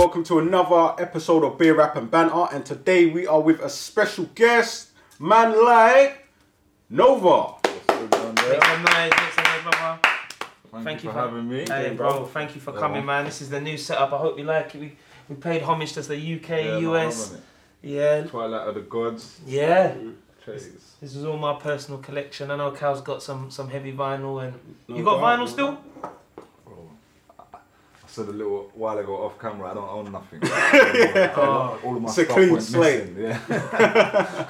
welcome to another episode of Beer Rap and Banter. And today we are with a special guest, man like Nova. Make some noise, make some noise, brother. Thank, Thank you you for for- having me. Hey, bro, thank you for coming, man. This is the new setup. I hope you like it. We, we paid homage to the UK, Yeah, man, US. I'm on it. Yeah, Twilight of the Gods. yeah. Chase. This is all my personal collection. I know Cal's got some some heavy vinyl, and No you got vinyl still? Bro, I I said a little while ago off camera, I don't own nothing. Oh. All of my It's a stuff clean went slate. missing. Yeah.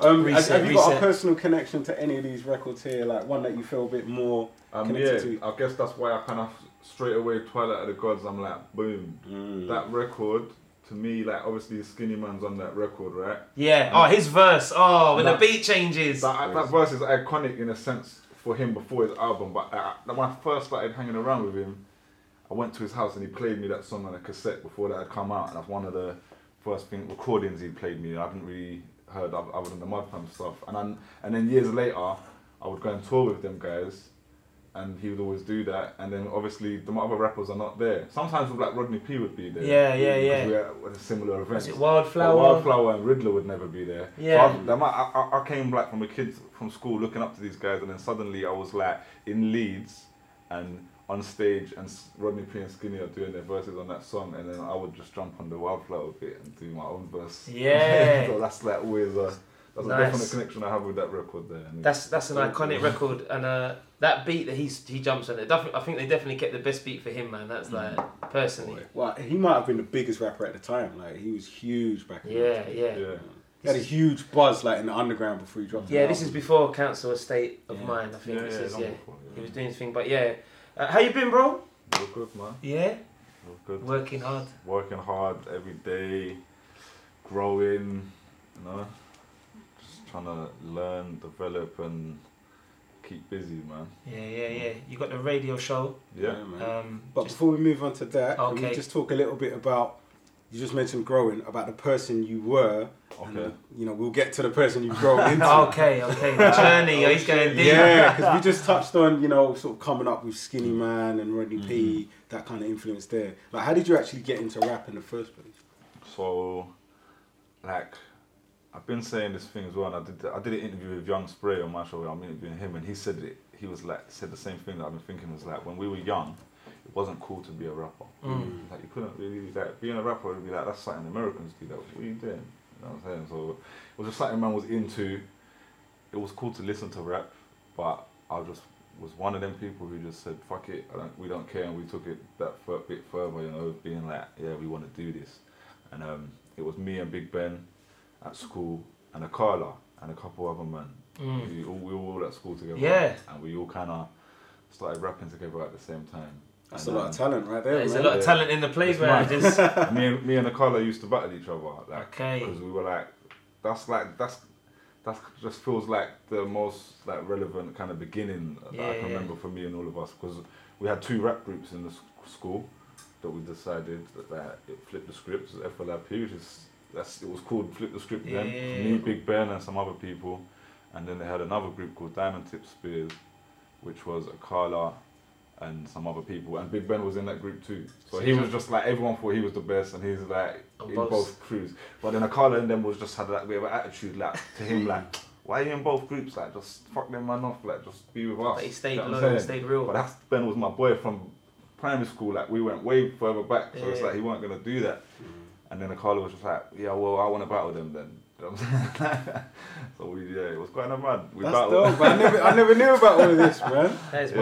Um, Reset, have, have you got a personal connection to any of these records here? Like one that you feel a bit more Um, connected yeah, to? I guess that's why I kind of straight away Twilight of the Gods. I'm like, boom. Mm. That record to me, like obviously Skinny Man's on that record, right? Yeah. Oh, his verse. Oh, when That- the beat changes. That, that verse is iconic in a sense for him before his album. But uh, when I first started hanging around with him, I went to his house and he played me that song on a cassette before that had come out, and that's one of the first thing recordings he played me. I hadn't really heard of, other than the Mudfam stuff. And then and then years later, I would go and tour with them guys. And he would always do that, and then obviously the other rappers are not there. Sometimes with like Rodney P would be there. Yeah, yeah, yeah. because. We a similar event. Wildflower? But Wildflower and Riddler would never be there. Yeah. So I, I, I, I came like from a kid from school looking up to these guys, and then suddenly I was like in Leeds and on stage, and Rodney P and Skinny are doing their verses on that song, and then I would just jump on the Wildflower bit and do my own verse. Yeah. so that's like always a that's Nice. a definite connection I have with that record there. And That's that's an it's- iconic record, and uh, that beat that he's he jumps on it. Definitely, I think they definitely kept the best beat for him, man. That's Mm. like personally. Well, he might have been the biggest rapper at the time. Like he was huge back then. Yeah, yeah. Yeah. He had a huge buzz like in the underground before he dropped. Yeah, the this is before Council Estate of Yeah. Mine. I think Yeah, this yeah, is yeah. before, He was doing his thing, but yeah. Uh, how you been, bro? Real good, man. Yeah, Real good. working hard. working hard every day, growing, you know, just trying to learn, develop, and keep busy, man. Yeah, yeah, yeah. You got the radio show. Yeah. man. Um, But just- before we move on to that, can we just talk a little bit about? You just mentioned growing about the person you were. and, Okay. you know, we'll get to the person you've grown into. okay, okay. The journey. oh, he's going deep. Yeah, because we just touched on you know sort of coming up with Skinny Man and Rodney P, Mm-hmm. that kind of influence there. Like, how did you actually get into rap in the first place? So, like, I've been saying this thing as well. And I did I did an interview with Young Spray on my show. I'm interviewing him, and he said it. He was like said the same thing that I've been thinking was like when we were young, it wasn't cool to be a rapper. Mm. Like you couldn't really like being a rapper would be like that's something Americans do. Like what are you doing? You know what I'm saying? So it was just something man was into. It was cool to listen to rap, but I just was one of them people who just said fuck it. I don't, we don't care, and we took it that fur, bit further. You know, being like yeah we want to do this, and um, it was me and Big Ben at school and Akala and a couple other men. Mm. We, all, we were all at school together. Yeah. And we all kind of started rapping together at the same time. That's And, a lot of talent right there, There's man. a lot of Yeah. talent in the playground. mad. Just me and me and Akala used to battle each other, like, Okay. because we were like, that's like that's that just feels like the most like relevant kind of beginning that Yeah, I can yeah. remember for me and all of us, because we had two rap groups in the school that we decided that, that it flipped the script, it was FLRP, which is that's it was called Flip the Script then. Yeah. Me, Big Ben, and some other people, and then they had another group called Diamond Tip Spears, which was Akala and some other people, and Big Ben was in that group too. So he was just like everyone thought he was the best, and he's like On in both. both crews. But then Akala and them was just had that bit of an attitude, like to him, like why are you in both groups? Like just fuck them man off, like just be with us. but he stayed You know low, saying? stayed real. But that's Ben was my boy from primary school. Like we went way further back, so it's like he weren't gonna do that. Mm. And then Akala was just like, yeah, well, I want to battle them then. You know what I'm saying? so we, yeah, it was quite a mad. We That's battled. dope. man. I never, I never knew about all of this, man. That is Yeah.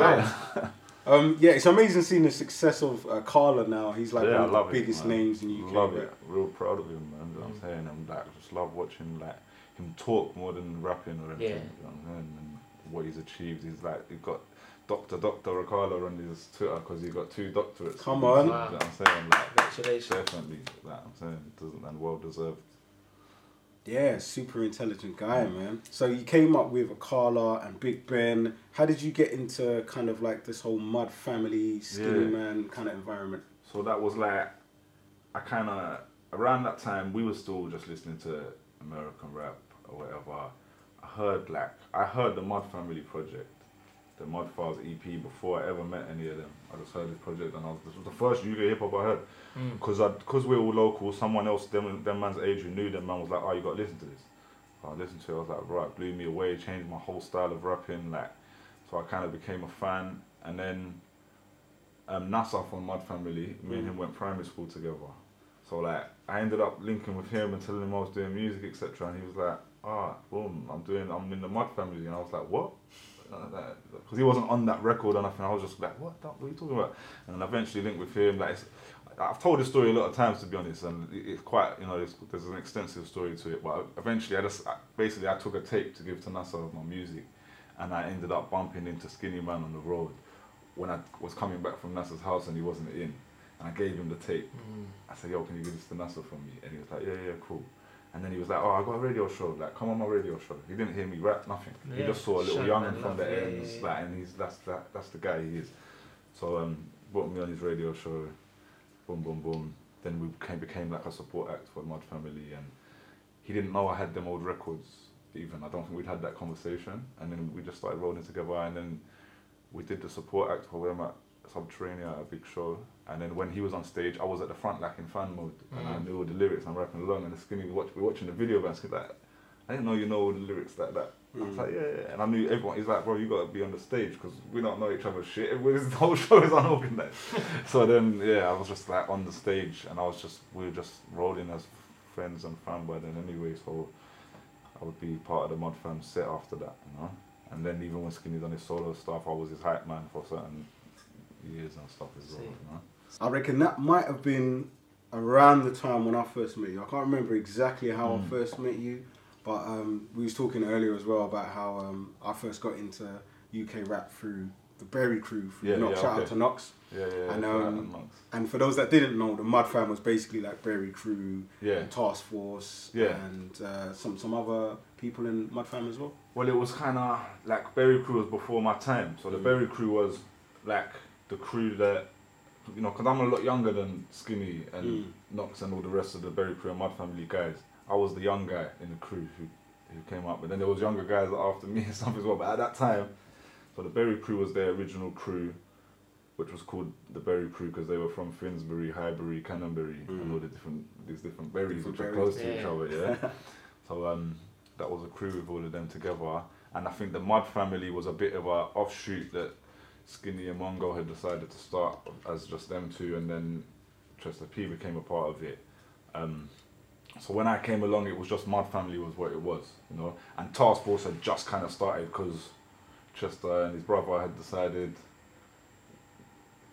mad. Um, yeah, it's amazing seeing the success of uh, Carla now. He's like Yeah, one of the love it, biggest man. names in UK. Love rap. it. Real proud of him, man. You know what I'm saying? And like, just love watching like him talk more than rapping or anything. Yeah. You know what I'm saying? And what he's achieved. He's like, he got Doctor Doctor Ricardo on his Twitter because he got two doctorates. Come You on. know what I'm saying? Like, Congratulations. definitely. Like I'm saying, it doesn't and well deserved. Yeah, super intelligent guy, mm. man. So you came up with Akala and Big Ben. How did you get into kind of like this whole mud family, skinny Yeah. man kind of environment? So that was like, I kind of around that time we were still just listening to American rap or whatever. I heard like I heard the Mud Family project. The Mudfiles EP before I ever met any of them. I just heard this project and I was, this was the first UK hip hop I heard. Mm. Because because we're all local, someone else, them, them man's age who knew them man was like, oh, you got to listen to this. So I listened to it, I was like, right, blew me away, changed my whole style of rapping. Like, so I kind of became a fan. And then um, Nasser from Mud Family, me and him went primary school together. So like, I ended up linking with him and telling him I was doing music, etc. And he was like, ah, boom, I'm doing, I'm in the Mud Family. And I was like, what? Because he wasn't on that record or nothing. I was just like, what? the- What are you talking about? And then eventually linked with him. Like, it's, I've told this story a lot of times to be honest, and it's quite, you know, there's, there's an extensive story to it. But eventually, I just I, basically I took a tape to give to Nasser of my music, and I ended up bumping into Skinny Man on the road when I was coming back from Nasser's house and he wasn't in, and I gave him the tape. Mm. I said, "Yo, can you give this to Nasser for me?" And he was like, "Yeah, yeah, cool." And then he was like, "Oh, I got a radio show. Like, come on my radio show." He didn't hear me rap, nothing. He just saw a little young from the Yeah, ends, yeah, yeah. like, and he's that's that that's the guy he is. So um, brought me on his radio show. Boom, boom, boom. Then we became became like a support act for Mud Family, and he didn't know I had them old records. Even I don't think we'd had that conversation, and then we just started rolling together, and then we did the support act for them at Subterranea at a big show. And then when he was on stage, I was at the front like in fan mode, and I Mm. knew all the lyrics. I'm rapping along, and the skinny was watch, we're watching the video, and he's like, I didn't know you know all the lyrics like that. I was Mm. like, yeah, yeah. And I knew everyone. He's like, bro, you gotta be on the stage because we don't know each other's shit. Everybody's- The whole show is unorganized. so then, yeah, I was just like on the stage, and I was just we were just rolling as friends and fam by then anyway. So I would be part of the Mud Fam set after that, you know. And then even when Skinny done his solo stuff, I was his hype man for certain years and stuff as well, you know. I reckon that might have been around the time when I first met you. I can't remember exactly how Mm. I first met you, but um, we was talking earlier as well about how um, I first got into UK rap through the Bury Crew. Through Yeah, Knox. yeah, Shout okay. out to Knox. Yeah, yeah. And, um, and for those that didn't know, the Mud Fam was basically like Bury Crew, yeah. and Task Force, Yeah. and uh, some some other people in Mud Fam as well. Well, it was kind of like Bury Crew was before my time. So the Mm. Bury Crew was like the crew that, you know, because I'm a lot younger than Skinny and Mm. Knox and all the rest of the Bury Crew and Mud Family guys. I was the young guy in the crew who, who came up. But then there was younger guys after me and stuff as well. But at that time, so the Bury Crew was their original crew, which was called the Bury Crew because they were from Finsbury, Highbury, Canonbury, and Mm. all the different these different berries Different which are berries. close to each other. Yeah. So um, that was a crew with all of them together, and I think the Mud family was a bit of a offshoot that Skinny and Mongo had decided to start as just them two, and then Chester P became a part of it. Um, so when I came along, it was just Mud family was what it was, you know, and Task Force had just kind of started because Chester and his brother had decided.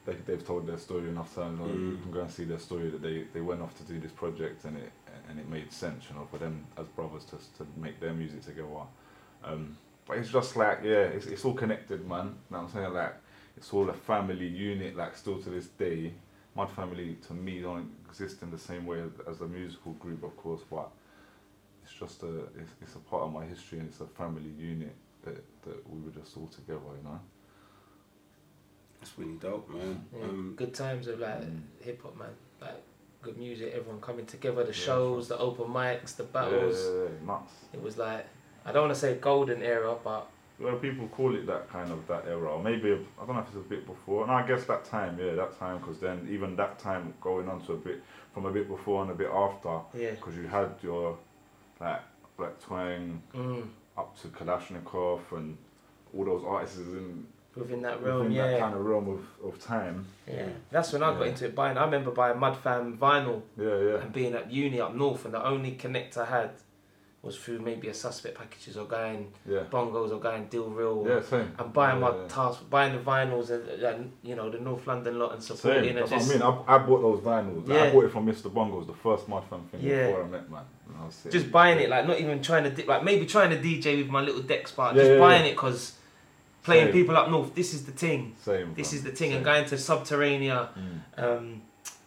They, they've told their story enough times. You, know, you Mm. can go and see their story that they, they went off to do this project and it and it made sense, you know, for them as brothers to to make their music together. Um, but it's just like yeah, it's it's all connected, man. You know what I'm saying? Like it's all a family unit. Like still to this day, Mud Family to me don't exist in the same way as a musical group, of course, but it's just a it's, it's a part of my history and it's a family unit that that we were just all together, you know. That's really dope, man. Yeah, Um, good times of like Mm. hip hop, man. Like good music, everyone coming together, the Yeah, shows, the open mics, the battles. Yeah, yeah, yeah, nuts. It was like I don't want to say golden era, but Well, people call it that kind of that era, or maybe I don't know if it's a bit before. And I guess that time, yeah, that time, because then even that time going on to a bit from a bit before and a bit after, yeah. because you had your like Black Twang Mm. up to Kalashnikov and all those artists in Within that within realm, that yeah. kind of realm of, of time. Yeah, that's when I got into it buying. I remember buying Mud Fam vinyl Yeah, yeah, and being at uni up north, and the only connect I had was through maybe a suspect packages or going yeah, bongos or going deal real. yeah, same. And buying yeah, my yeah. task, buying the vinyls and, and you know the North London lot and supporting Same. That's just what I mean. I, I bought those vinyls. Like, I Yeah. bought it from Mr. Bongos, the first Mud Fam thing Yeah. before I met man. And I was sitting- just buying it, like not even trying to di- like maybe trying to DJ with my little deck spot, Yeah, just yeah, buying yeah. it because playing Same. people up north. This is the thing. Same. This fam. is the thing, and Same. going to Subterranea, Mm. um,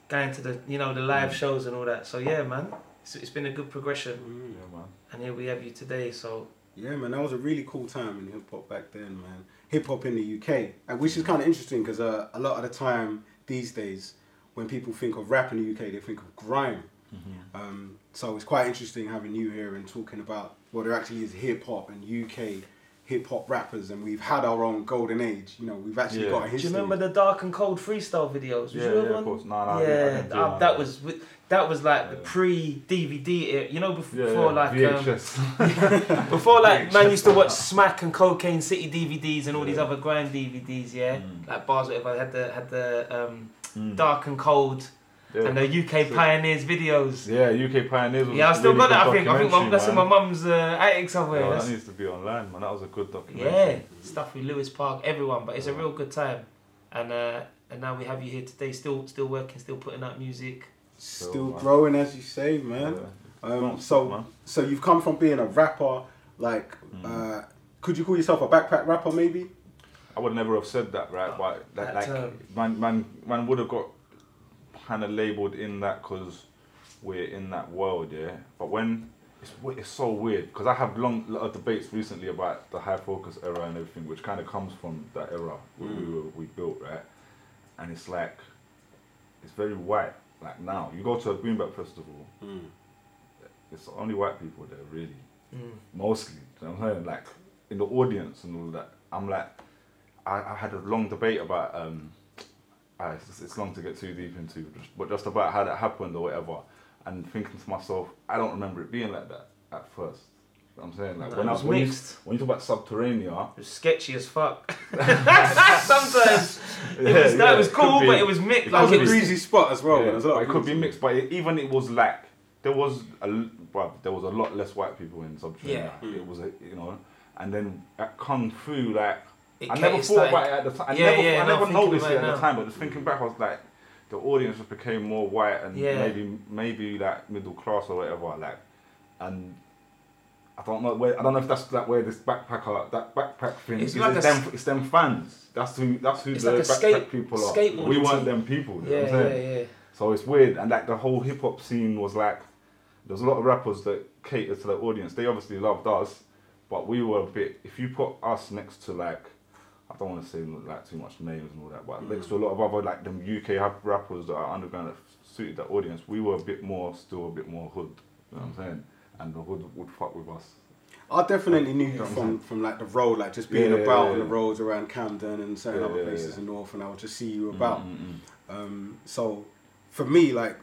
going to the you know the live Mm. shows and all that. So yeah, man, it's, it's been a good progression, mm. Yeah, man. And here we have you today. So Yeah, man, that was a really cool time in hip hop back then, man. Hip hop in the UK, and which is kind of interesting because uh, a lot of the time these days, when people think of rap in the UK, they think of grime. Um, so it's quite interesting having you here and talking about what there actually is hip hop and UK hip hop rappers and we've had our own golden age. You know, we've actually Yeah. got a Do history. you remember the dark and cold freestyle videos? Was Yeah, you yeah, on- of course. No, no, I yeah, didn't- I didn't do uh, that was that was like the pre DVD. You know, bef- Yeah, before yeah. like um, before like man used to watch Smack and Cocaine City DVDs and all these other grind DVDs. Yeah, Mm. like bars whatever had the had the um, Mm. dark and cold Yeah. and the UK So- pioneers videos. Yeah, UK Pioneers. Was Yeah, I still really got that. I think I think my, that's in my mum's uh, attic somewhere. Yeah, that needs to be online, man. That was a good documentary. Yeah, stuff with Lewis Park, everyone, but it's a real good time. And uh, and now we have you here today, still still working, still putting out music. Still man. growing, as you say, man. Yeah. Um, so, man. so you've come from being a rapper. Like, Mm. uh, could you call yourself a backpack rapper? Maybe. I would never have said that, right? But That that, like, term. man, man, man would have got kind of labelled in that because we're in that world, yeah. But when it's it's so weird because I have long lot of debates recently about the high focus era and everything, which kind of comes from that era we, we, Mm. we built, right? And it's like it's very white. Like now, you go to a Green Belt festival, Mm. it's only white people there, really Mm. mostly. You know what I'm saying? Like in the audience and all that. I'm like, I, I had a long debate about. Um, ah, it's, it's long to get too deep into, just, but just about how that happened or whatever, and thinking to myself, I don't remember it being like that at first. You know I'm saying like No, when it I was when you, mixed. when you talk about Subterranea, It was sketchy as fuck. Sometimes it was that was cool, but it was mixed. It That was Like a it was, greasy spot as well. yeah, man. There's a lot but of it could be mixed, but it, even it was like there was a l- well, there was a lot less white people in Subterranea. Yeah. It was a, you know, and then at Kung Fu like. I never thought started- about it at the time. I Yeah, never, yeah, I never noticed it at the time, but just thinking back, I was like, the audience just became more white and Yeah. maybe maybe like middle class or whatever, like, and I don't know where I don't know if that's like where this backpacker that backpack thing It's is. like it's, a them, it's them fans. That's who that's who the like backpack skate- people are. We weren't team. them people. You know Yeah, I'm yeah, yeah. So it's weird, and like the whole hip hop scene was like, there's a lot of rappers that cater to the audience. They obviously loved us, but we were a bit. If you put us next to like, I don't want to say like too much names and all that, but next to a lot of other like them UK rap- rappers that are underground that suited the audience, we were a bit more, still a bit more hood. You know what I'm saying? And the hood would fuck with us. I definitely knew you from, from like the road, like just being Yeah, yeah, about yeah, on the roads around Camden and certain Yeah, other places yeah. in North, and I would just see you about. Mm, mm, mm. Um, so for me, like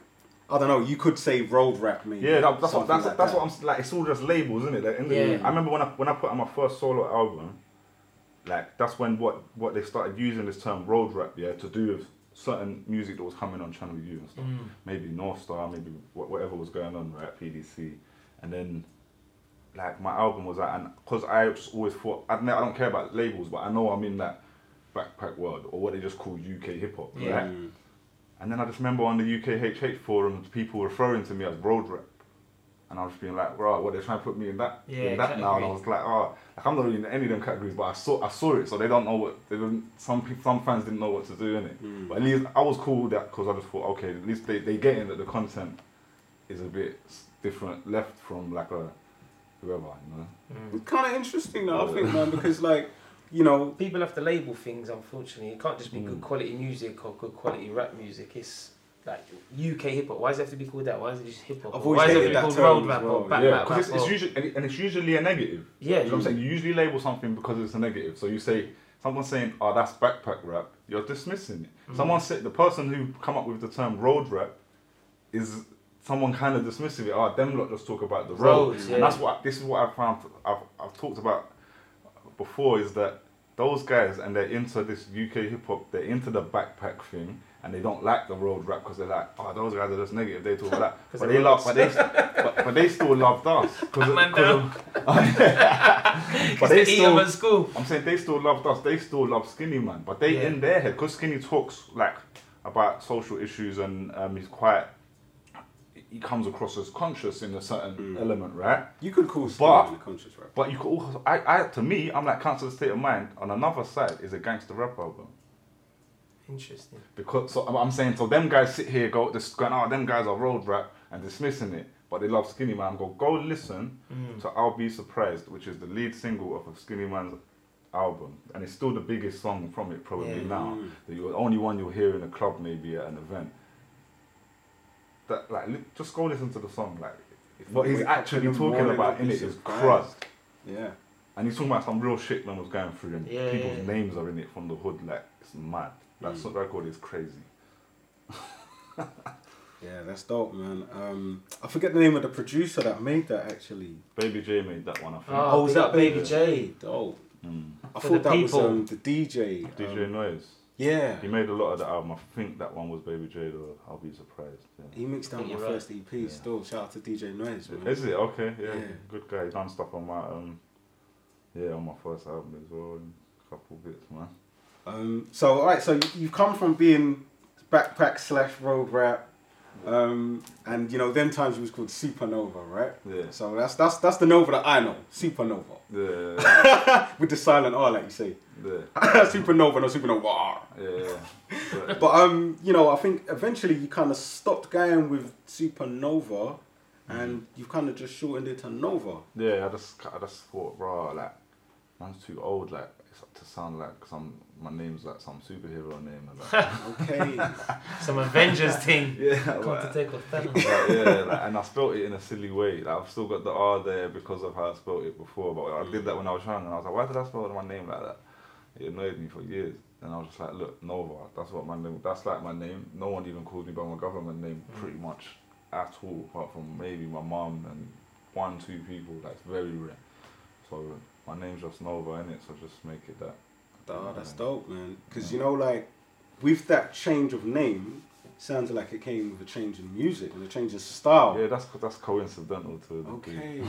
I don't know, you could say road rap maybe. Yeah, that, that's what that's, like that's that. what I'm like. It's all just labels, isn't it? Like, in the- Yeah. I remember when I when I put out my first solo album, like that's when what what they started using this term road rap, yeah, to do with certain music that was coming on Channel U and stuff. Mm. Maybe North Star, maybe wha- whatever was going on, right? PDC, and then like my album was that, and because I just always thought I don't, I don't care about labels, but I know I'm in that backpack world or what they just call UK hip hop, Yeah. right? And then I just remember on the UKHH forums, people referring to me as road rap. And I was being like, right, what they're trying to put me in that, Yeah, in that now. And I was like, oh, like I'm not really in any of them categories, but I saw, I saw it, so they don't know what. They didn't, some people, some fans didn't know what to do in it. Mm. But at least I was cool with that because I just thought, okay, at least they they getting that the content is a bit different, left from like a whoever, you know. Mm. It's kind of interesting though, I think, man, because like you know, People have to label things, unfortunately. It can't just be Mm. good quality music or good quality rap music. It's like UK hip hop. Why does it have to be called that? Why is it just hip hop? I've Why always does it hated have to be that called term road as rap well, or back yeah, rap because it's, it's usually and, it- and it's usually a negative. Yeah, You know what I'm saying? You usually label something because it's a negative. So you say someone's saying, "Oh, that's backpack rap." You're dismissing it. Mm. Someone said the person who come up with the term road rap is someone kind of dismissive it. Oh, them lot just talk about the road, Roads, yeah. and that's what this is what I found. I've I've talked about before is that those guys and they're into this UK hip hop. They're into the backpack thing. And they don't like the road rap because they're like, oh, those guys are just negative. They talk about that, 'Cause but they're love, roads. but they, but, but they still loved us. Cause, Man cause down. of, but they they still, at school. I'm saying they still loved us. They still love Skinny Man, but they Yeah. in their head because Skinny talks like about social issues and um, he's quite. He comes across as conscious in a certain Mm. element, right? you could call But- a conscious rap. But you could also, I, I, to me, I'm like Council Estate of Mind. On another side is a gangster rap album Interesting. because so I'm- I'm saying so them guys sit here go this going oh them guys are road rap and dismissing it, but they love Skinny Man. Go go listen Mm. to I'll Be Surprised, which is the lead single of a Skinny Man's album, and it's still the biggest song from it probably Yeah. now. The only one you'll hear in a club, maybe at an event. That like li- just go listen to the song. Like what he's actually talking about in it is surprised. crud, Yeah. And he's talking about some real shit man was going through, and Yeah, people's yeah. names are in it from the hood. Like it's mad. That Mm. sort of record is crazy. Yeah, that's dope, man. Um, I forget the name of the producer that made that actually. Baby J made that one, I think. Oh, was that Baby Baby J. Dope. Mm. I For thought the that was people. um, the DJ. DJ um, Noise. yeah. He made a lot of the album. I think that one was Baby J though. I'll be surprised. Yeah. He mixed down think my right. first EP. Yeah. Still, shout out to DJ Noise, man. Is it okay? Yeah, Yeah. good guy. He done stuff on my um, yeah, on my first album as well, and a couple bits, man. Um, so, all right, so you- you've come from being backpack slash road rap, um, and you know, them times it was called Supernova, right? Yeah, So that's that's that's the Nova that I know, Supernova, yeah, with the silent R, like you say, yeah, Supernova, no Supernova. R. yeah. yeah. But, um, you know, I think eventually you kind of stopped going with Supernova, and you've kind of just shortened it to Nova. yeah, I just, I just thought, bro, like, man's too old, like, to sound like some, my name's like some superhero name. And like, Okay. Some Avengers team. yeah, Come to like, take off Thanos. like, yeah, like, and I spelt it in a silly way. Like, I've still got the R there because of how I spelt it before. But I did that when I was young, and I was like, why did I spell my name like that? It annoyed me for years. And I was just like, look, Nova, that's what my name. That's like my name. No one even calls me by my government name, hmm. pretty much at all, apart from maybe my mum and one, two people. That's very rare. So my name's just Nova, innit? So just make it that. Oh, that's dope, man. Because you know, like with that change of name, sounds like it came with a change in music and a change in style. Yeah, that's that's coincidental to Okay.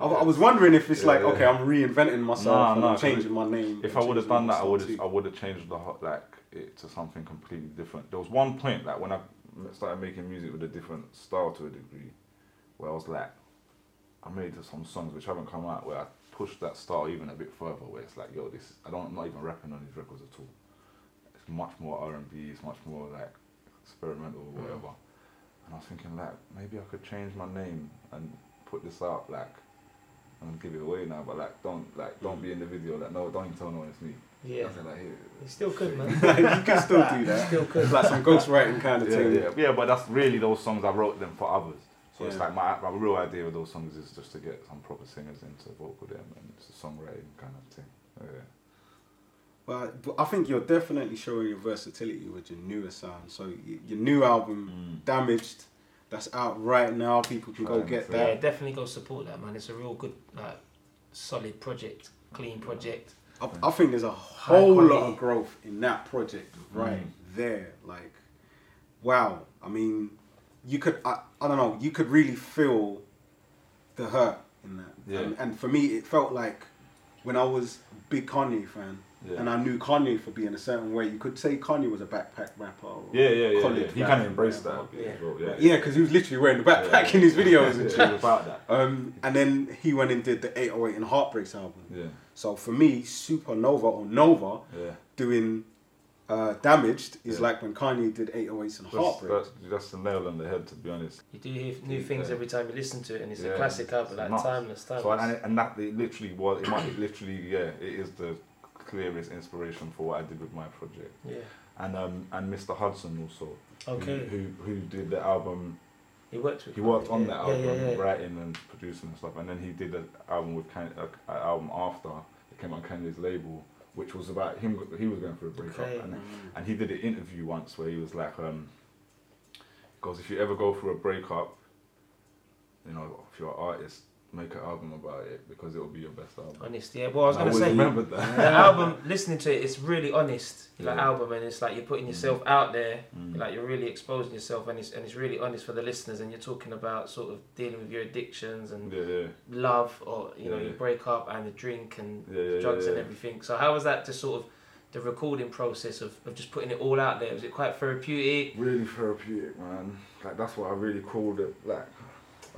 I, I was wondering if it's like, Yeah. okay, I'm reinventing myself Nah, and nah, I'm changing my name. If I would have done that, I would have. I would have changed the like it to something completely different. There was one point like when I started making music with a different style to a degree, where I was like, I made some songs which haven't come out where I pushed that style even a bit further. Where it's like, yo, this I don't I'm not even rapping on these records at all. It's much more R and B. It's much more like experimental or whatever. And I was thinking like maybe I could change my name and put this out like. I'm gonna give it away now, but like, don't like, don't mm. be in the video. Like, no, don't even tell no one it's me. Yeah. I like, here. You still could, man. you can still do that. Still could. It's like some ghostwriting kind of Yeah, thing. yeah, yeah, but that's really those songs I wrote them for others. So it's like my, my real idea with those songs is just to get some proper singers into vocal them and it's a songwriting kind of thing. Oh, yeah. Well, but I think you're definitely showing your versatility with your newer sound. So your new album, mm. Damaged, that's out right now. People can go get to- Yeah, definitely go support that, man. It's a real good, like, solid project, clean project. I, I think there's a whole lot of growth in that project right mm. there. Like, wow. I mean, you could, I, I don't know, you could really feel the hurt in that. Yeah. And, and for me, it felt like when I was a big Kanye fan, Yeah. and I knew Kanye for being a certain way, you could say Kanye was a backpack rapper. Or Yeah, yeah, yeah. college yeah. He kind of embraced that. whatever. a bit as well, Yeah. Yeah, Yeah, because he was literally wearing the backpack Yeah. in his videos and Yeah, shit. it about that. Um, and then he went and did the 808 and Heartbreaks album. Yeah, So for me, Supernova or Nova yeah. doing uh, Damaged is Yeah. like when Kanye did 808s and That's, Heartbreaks. that's, that's the nail on the head, to be honest. You do hear new things Yeah. every time you listen to it, and it's Yeah, a classic album, like nuts. timeless, timeless. So and, and that it literally was. It might it literally yeah. It is the clearest inspiration for what I did with my project. yeah. And um and Mr Hudson also. who- Okay. Who who did the album He worked with. He worked on yeah. that album, yeah, yeah. writing and producing and stuff, and then he did an album with Kanye, uh, an album after it came on Kanye's label, which was about him. He was going through a breakup, Okay. and, and he did an interview once where he was like, um, "Because if you ever go through a breakup, you know, if you're an artist, make an album about it because it will be your best album." Honest, yeah. Well, I was I gonna say, remembered that. the album, listening to it, it's really honest. Like album, and it's like you're putting yourself out there. Mm. Like you're really exposing yourself, and it's and it's really honest for the listeners. And you're talking about sort of dealing with your addictions and Yeah, yeah, love, or you know, Yeah, you yeah. break up and the drink and yeah, yeah, drugs yeah, and everything. So how was that to sort of the recording process of, of just putting it all out there? Was it quite therapeutic? really therapeutic, man. Like that's what I really called it. Like,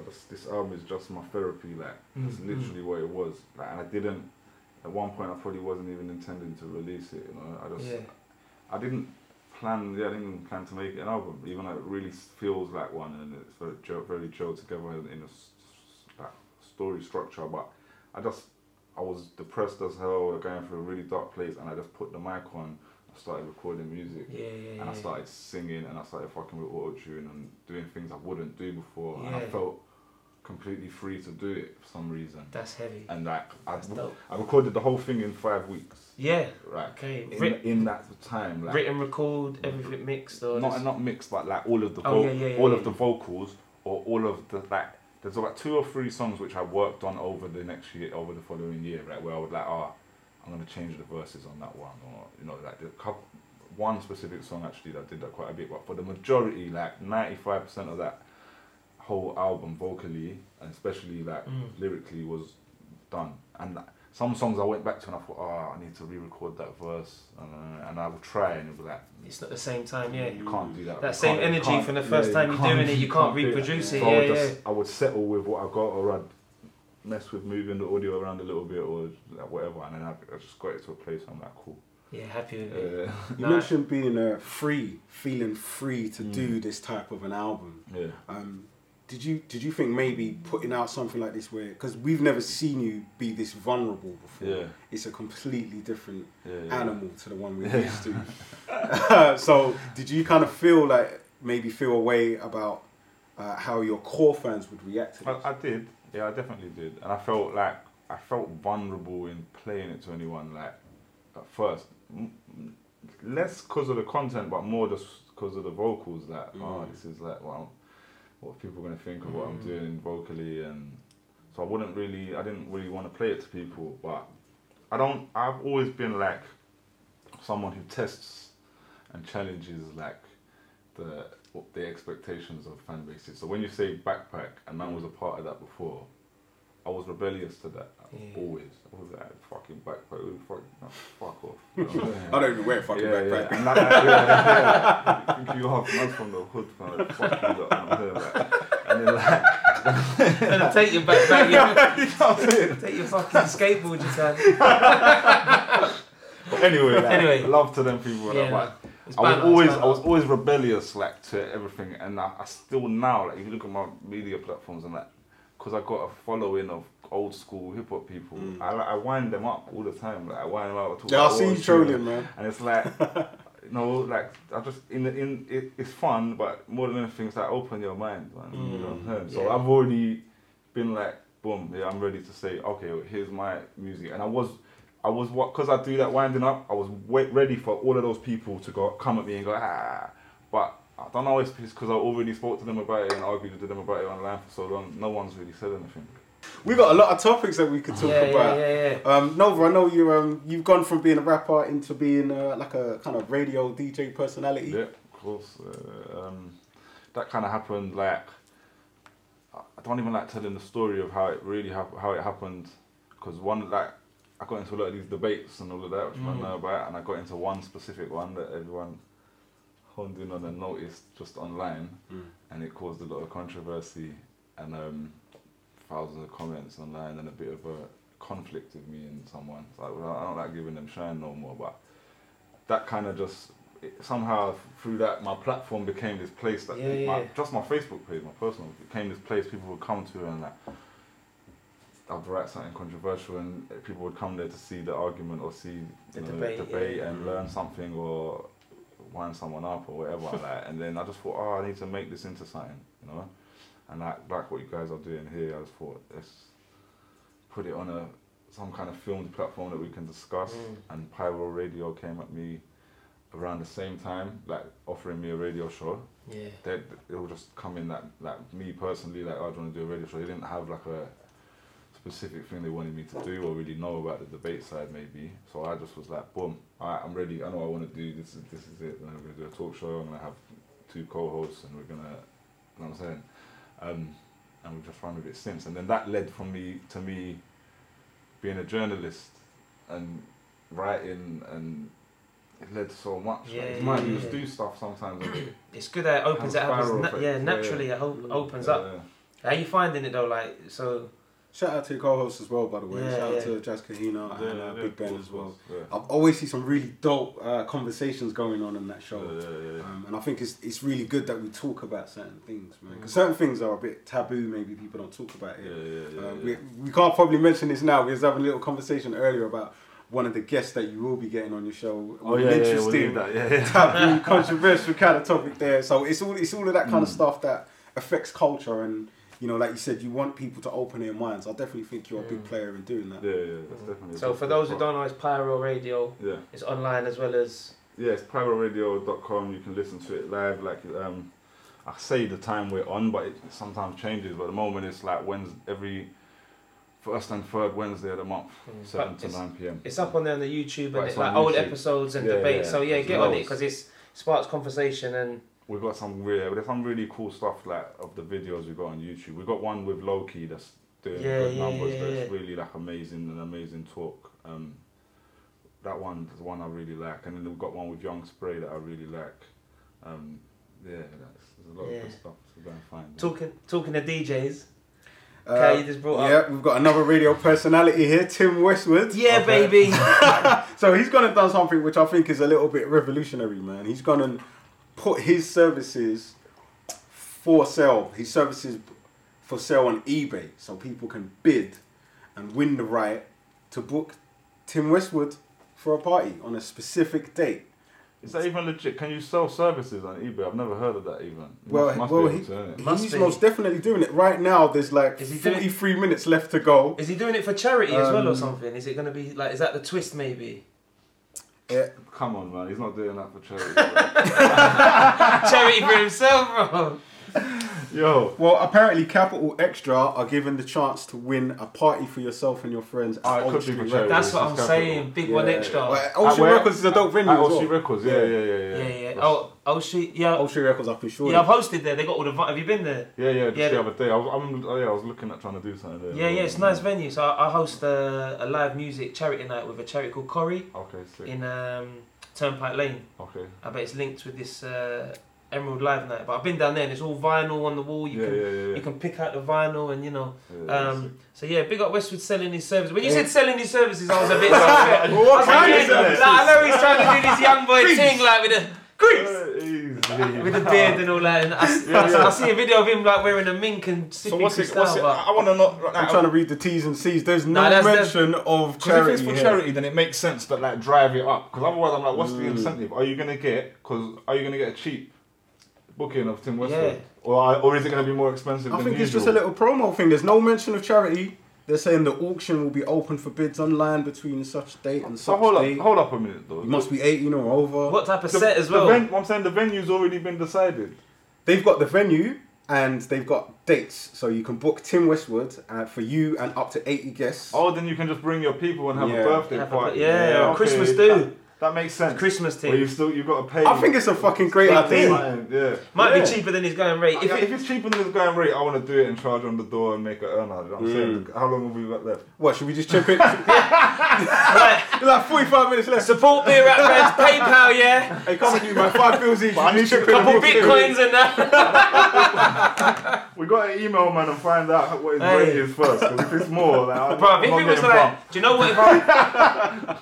just, this album is just my therapy. Like, that's Mm, literally what it was. Like, and I didn't. At one point, I probably wasn't even intending to release it. You know, I just, Yeah. I didn't plan. Yeah, I didn't even plan to make an album, even though it really feels like one, and it's very, gel, very gelled together in a like story structure. But I just, I was depressed as hell, going through a really dark place, and I just put the mic on. I started recording music Yeah, yeah, and I started singing and I started fucking with auto tune and doing things I wouldn't do before and I felt completely free to do it for some reason. That's heavy. And like I. I recorded the whole thing in five weeks. Yeah. Right. Okay. In, Writ- in that time, like written, record, mm. everything mixed, or not just- not mixed, but like all of the Oh, vo- yeah, yeah, yeah, all yeah. of the vocals or all of the like. There's about two or three songs which I worked on over the next year, over the following year, right? Where I would like, oh, I'm gonna change the verses on that one, or you know, like the couple, one specific song actually that did that quite a bit. But for the majority, like 95% of that whole album, vocally and especially like Mm. lyrically, was done. And like, some songs I went back to and I thought, oh, I need to re-record that verse, uh, and I would try, and it was like, It's not the same time, yeah. you can't do that. That You same energy from the first time you you're doing it, you can't do reproduce it, So I would yeah, just, I would settle with what I got, or I'd mess with moving the audio around a little bit, or like whatever, and then I, I just got it to a place. I'm like, cool. Yeah, happy with it. Uh, You Nah. mentioned being uh, free, feeling free to Mm. do this type of an album. yeah. Um, did you did you think maybe putting out something like this where because we've never seen you be this vulnerable before? Yeah. It's a completely different Yeah, yeah. animal to the one we're Yeah. used to. so did you kind of feel like maybe feel a way about uh, how your core fans would react to this? I, I did. Yeah, I definitely did, and I felt like I felt vulnerable in playing it to anyone. Like at first, M- m- less because of the content, but more just because of the vocals. Like, oh, Mm. this is like, well, what people are gonna think of what I'm Mm. doing vocally, and so I wouldn't really, I didn't really want to play it to people. But I don't. I've always been like someone who tests and challenges like the the expectations of fan bases. So when you say backpack, and man was a part of that before, I was rebellious to that. Yeah. Always, I was like fucking backpack, the fuck, no, fuck off. You know what I'm saying? I don't even wear a fucking yeah, backpack. Yeah. Like, yeah, yeah. Think you half man's from the hood, man. Like, fuck you, lot, I'm saying? Like, and then like, And take your backpack, back, you you know I'm take your fucking skateboard, you can. Anyway, like, Anyway. love to them people. Yeah, like. I was always I was always rebellious like to everything, and I, I still now like if you look at my media platforms and that, because I got a following of old school hip hop people, Mm. I like, I wind them up all the time. Like I wind them up. Yeah, I see you trolling, man. and it's like. You know, like I just in the, in it, it's fun, but more than anything, it's like open your mind, man. you know what I'm saying? So yeah. I've already been like, boom, yeah, I'm ready to say, okay, well, here's my music, and I was, I was what, cause I do that winding up, I was wait, ready for all of those people to go come at me and go ah, but I don't know if it's because I already spoke to them about it and argued with them about it online for so long. No one's really said anything. We got a lot of topics that we could talk yeah, about. yeah, yeah, yeah. Um, Nova, I know you um, you've gone from being a rapper into being uh, like a kind of radio DJ personality. Yeah, of course. Uh, um, that kind of happened. Like, I I don't even like telling the story of how it really hap- how it happened, because one like I got into a lot of these debates and all of that, which I Mm. know about, and I got into one specific one that everyone honed in on and noticed just online, Mm. and it caused a lot of controversy and um, thousands of comments online and a bit of a conflict with me and someone. So I, well, I don't like giving them shine no more, but that kind of just it, somehow through that my platform became this place that Yeah, my, yeah. just my Facebook page, my personal became this place people would come to and like I'd write something controversial and people would come there to see the argument or see The know, debate, debate yeah. and learn something or wind someone up or whatever like that. and then I just thought oh I need to make this into something you know and like like what you guys are doing here I just thought let's put it on a some kind of filmed platform that we can discuss Mm. and Pyro Radio came at me around the same time like offering me a radio show Yeah. they it will just come in that like me personally like oh, I want to do a radio show they didn't have like a specific thing they wanted me to do or really know about the debate side maybe. So I just was like boom alright I'm ready. I know I want to do. This is this is it. And I'm gonna do a talk show. I'm gonna have two co-hosts and we're gonna you know what I'm saying? Um, and we've just run with it since. And then that led from me to me being a journalist and writing and it led to so much Yeah, like, it's yeah, mad, you yeah. just do stuff sometimes it- It's good that it opens it up. Na- yeah, naturally it op- opens up. How you finding it though? Like, so Shout out to your co-hosts as well, by the way. Yeah, Shout out yeah. to Jazz Kahina Yeah, and uh, yeah, Big Ben as well. of I've always see some really dope uh, conversations going on in that show. yeah, yeah, yeah. Um, and I think it's it's really good that we talk about certain things, man. Because certain things are a bit taboo. Maybe people don't talk about it. yeah, yeah, Uh, yeah. we, we can't probably mention this now. We was having a little conversation earlier about one of the guests that you will be getting on your show. Oh An yeah, yeah, we'll interesting, that. Yeah, yeah. taboo, controversial kind of topic there. So it's all it's all of that kind of Mm. stuff that affects culture and you know, like you said, you want people to open their minds. I definitely think you're a big Mm. player in doing that. Yeah, yeah, that's definitely. So for those who part. don't know, it's Pyro Radio. Yeah. It's online as well as Yeah, it's pyroradio.com. You can listen to it live. Like um, I say the time we're on, but it sometimes changes. But at the moment, it's like Wednesday, every first and third Wednesday of the month, Mm. seven But to nine p.m. it's up on there on the YouTube Right, and it's like on old YouTube. episodes and Yeah, debates. yeah. So yeah, There's get on it because it sparks conversation and We've got some really, there's some really cool stuff like of the videos we got on YouTube. We got one with Loki that's doing Yeah, good yeah, numbers. yeah, that's yeah. really like amazing, an amazing talk. Um, that one is one I really like, and then we've got one with Young Spray that I really like. Um, yeah, that's, there's a lot Yeah. of good stuff to go and find. talking talking to DJs. Uh, Okay, you just brought up. yeah, we've got another radio personality here, Tim Westwood. Yeah, Okay. baby. So he's gonna done something which I think is a little bit revolutionary, man. He's gonna put his services for sale, his services for sale on eBay, so people can bid and win the right to book Tim Westwood for a party on a specific date. Is that even legit? Can you sell services on eBay? I've never heard of that even. You Well, must, must well, be he- to. Must he's be. most definitely doing it right now. There's like Is he doing- 43 minutes left to go. Is he doing it for charity as well or Um, something? Is it going to be like, is that the twist maybe? Yeah, Come on, man. He's not doing that for charity. charity for himself, bro. Yo, Well, apparently, Capital Extra are given the chance to win a party for yourself and your friends. At it Old could be Street Records. That's this what is I'm capital. saying. Big one extra. Well, At Old Street? Records is a dope venue At Old well. Street Records, yeah, yeah, yeah, yeah. Yeah, yeah. That's- Oh, shit. Yeah. Old Street Records up in Shoreditch. Yeah, I've hosted there. They got all the. Have you been there? Yeah, yeah, just Yeah, the the- other day. I was, I'm, oh, yeah, I was looking at trying to do something there. Yeah, yeah. It's a nice venue. So I, I host a, a live music charity night with a charity called Corrie Okay, sick. in um, Turnpike Lane. Okay. I bet it's linked with this uh, Emerald Live night. But I've been down there and it's all vinyl on the wall. You Yeah, can yeah, yeah, yeah. you can pick out the vinyl and you know. Yeah, Um, so yeah, big up Westwood selling his services. When you Yeah. said selling his services, I was a bit. I Well, what was like, like, I know he's trying to do this young boy thing like with the Grease! Uh, with the beard and all that. And I, I, I see a video of him like wearing a mink and So sipping what's it? Cristal, What's it? but I want to know. I'm trying to read the T's and C's. There's no Nah, that's- that's- mention of Because if charity it's for here. charity, then it makes sense that like drive it up. Because otherwise, I'm like, what's the Mm. incentive? Are you gonna get? Because are you gonna get a cheap booking of Tim Westwood, Yeah. or are- or is it gonna be more expensive? I than think it's just a little promo thing. There's no mention of charity. They're saying the auction will be open for bids online between such date and So such hold up, hold up a minute though. You must be 18 or over. what type of The- set as the well? ven- I'm saying the venue's already been decided. They've got the venue and they've got dates, so you can book Tim Westwood uh, for you and up to 80 guests. Oh, then you can just bring your people and have Yeah. a birthday Have a- party. yeah, okay, Christmas that- do. That, makes sense. Christmas Where you thing still you got to pay. I think it's a fucking great idea. Yeah. might Yeah. be cheaper than his going rate. If, If if it's cheaper than his going rate, I want to do it and charge on the door and make an earn out. You know what I'm Mm. saying? How long have we got left? What, should we just chip it? right, There's like 45 minutes left. support beer rap bands, PayPal, yeah, Hey, come on, you, my Five bills each. I You need chip to- couple and we'll bitcoins and that. We got to email man and find out what his Hey. rate is first. Because if it's more, like, I'm, Bro, I'm if not it was getting like, do you know what? If I,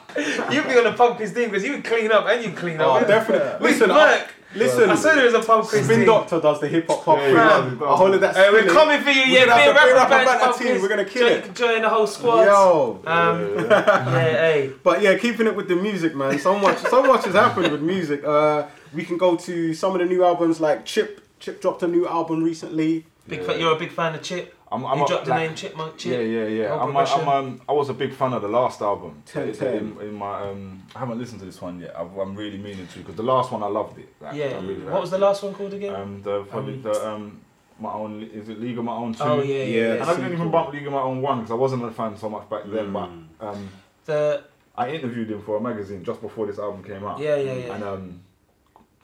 you'd be on a pump his thing because you would clean up and you clean up. Oh, wouldn't definitely. you? Listen, I, Work. listen. I said there is was a pump quiz Spin thing. Doctor does the hip hop pop Yeah, thing. he does, he does. A whole of that. Hey, we're coming for you, We're yeah. gonna have the Beer Rapper bands, Banter team, quiz. we're gonna kill join, it. Join the whole squad. Yo. Um, Yeah, yeah. yeah, hey. But yeah, keeping it with the music, man. So much, so much has happened with music. Uh, we can go to some of the new albums, like Chip. Chip dropped a new album recently. Big Yeah. fa- you're a big fan of Chip. I'm, I'm you a- dropped the like- name Chipmunk Chip. Yeah, yeah, yeah. I'm, a, progression. I'm, um, I was a big fan of the last album. Ten, in. In, in my, um, I haven't listened to this one yet. I've, I'm really meaning to because the last one I loved it. Like, Yeah. Really What was the last one called again? Um, the, for Um, the, the um, my own. Is it League of My Own two? oh yeah, yeah. Yeah, yeah. And I didn't even Sequel. bump League of My Own one because I wasn't a fan so much back then. Mm. But um, The I interviewed him for a magazine just before this album came out. yeah, yeah, yeah. And um,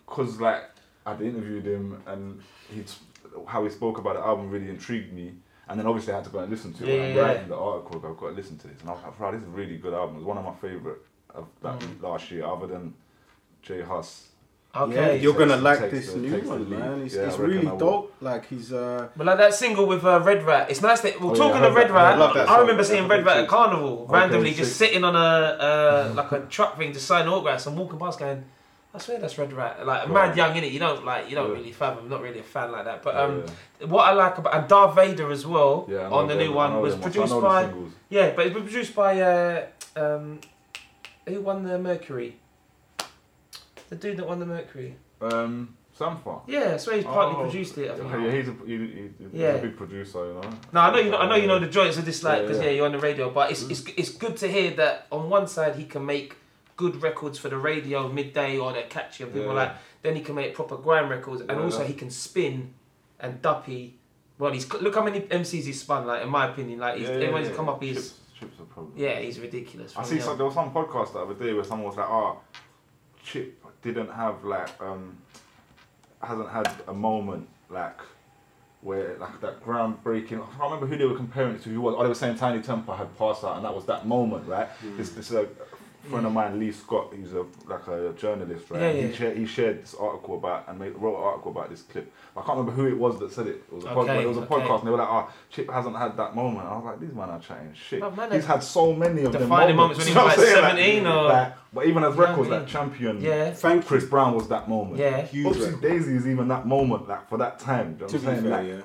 cause like I'd interviewed him and he how he spoke about the album really intrigued me. And then obviously I had to go and listen to it. Yeah, when I'm yeah, writing the article, I've got to listen to this. And I was like, "Bro, this is a really good album. It's one of my favourite of that Mm. last year, other than J Hus. okay. Yeah, you're gonna like this the- new one, lead. man. It's, Yeah, it's really I dope. Like he's uh, But like that single with uh, Red Rat, it's nice that. Well, Oh, talking I of Red that. Rat, I love that I remember seeing Red Rat at Carnival randomly, just sick. sitting on a uh, like a truck thing to sign autographs and walking past, going, "I swear that's Red Rat." Like Right. mad young in it, you don't like, you don't Yeah. really fathom. I'm not really a fan like that. But Yeah, um, what I like about and Darth Vader as well yeah, on the them, new one was them. Produced by yeah, but it was produced by uh, um, who won the Mercury? The dude that won the Mercury. Um, Sampha. Yeah, I swear he's partly Oh. produced it. I think. Yeah, he's a, he, he, he's Yeah. a big producer, you know. No, I know you know. I know you know the joints of this, like, Yeah, because yeah. yeah. you're on the radio. But it's it's it's good to hear that on one side he can make good records for the radio midday or they're catchy and people Yeah. like. Then he can make proper grime records, and Yeah, also he can spin and duppy. Well, he's look how many MCs he's spun. Like in my opinion, like he's, Yeah, yeah. come up. He's Chips, are probably. yeah, he's ridiculous. I see. Some, there was some podcast the other day where someone was like, "Oh, Chip didn't have like um, hasn't had a moment like where like that groundbreaking. I can't remember who they were comparing it to. Who was? Oh, they were saying Tinie Tempah had passed out, and that was that moment, right? This this uh, friend of mine, Lee Scott, he's a like a journalist, right? Yeah, yeah. He, shared, he shared this article about and made, wrote an article about this clip. I can't remember who it was that said it. It was a, pod, Okay, it was a okay. podcast, and they were like, "Oh, Chip hasn't had that moment." I was like, "These men are chatting shit." No, man, He's had so many of them Defining moments when he was, You know like, saying? 17 or- like, but even as records, Yeah, like Champion, Yeah. Thank Chris Brown was that moment. Yeah. Huge Oopsie. Daisy is even that moment, like for that time. Do you know To what be I'm saying? fair, Like, yeah.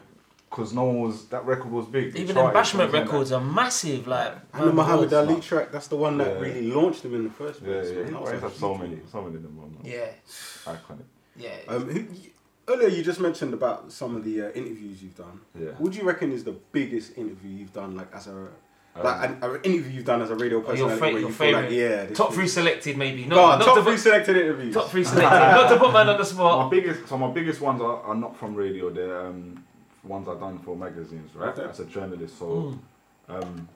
Because no one was that record was big. It Even charted, embashment you know what I'm saying? records are massive. Like And the Muhammad man, Ali track, that's the one that Yeah. really launched them in the first place. yeah. man. He's That was a had so many, so many of them moments. Yeah, Iconic. yeah. Um, who, earlier you just mentioned about some of the uh, interviews you've done. Yeah. What do you reckon is the biggest interview you've done, like as a Um, like an, an interview you've done as a radio Oh, your fa- your you feel like, favourite. yeah, this top three selected, maybe. Not, Go on, not top to three put, selected interviews. top three selected. not to put man on the spot. my spot. biggest, so my biggest ones are, are not from radio. They're um, ones I've done for magazines, right? Okay. As a journalist, so Mm. um,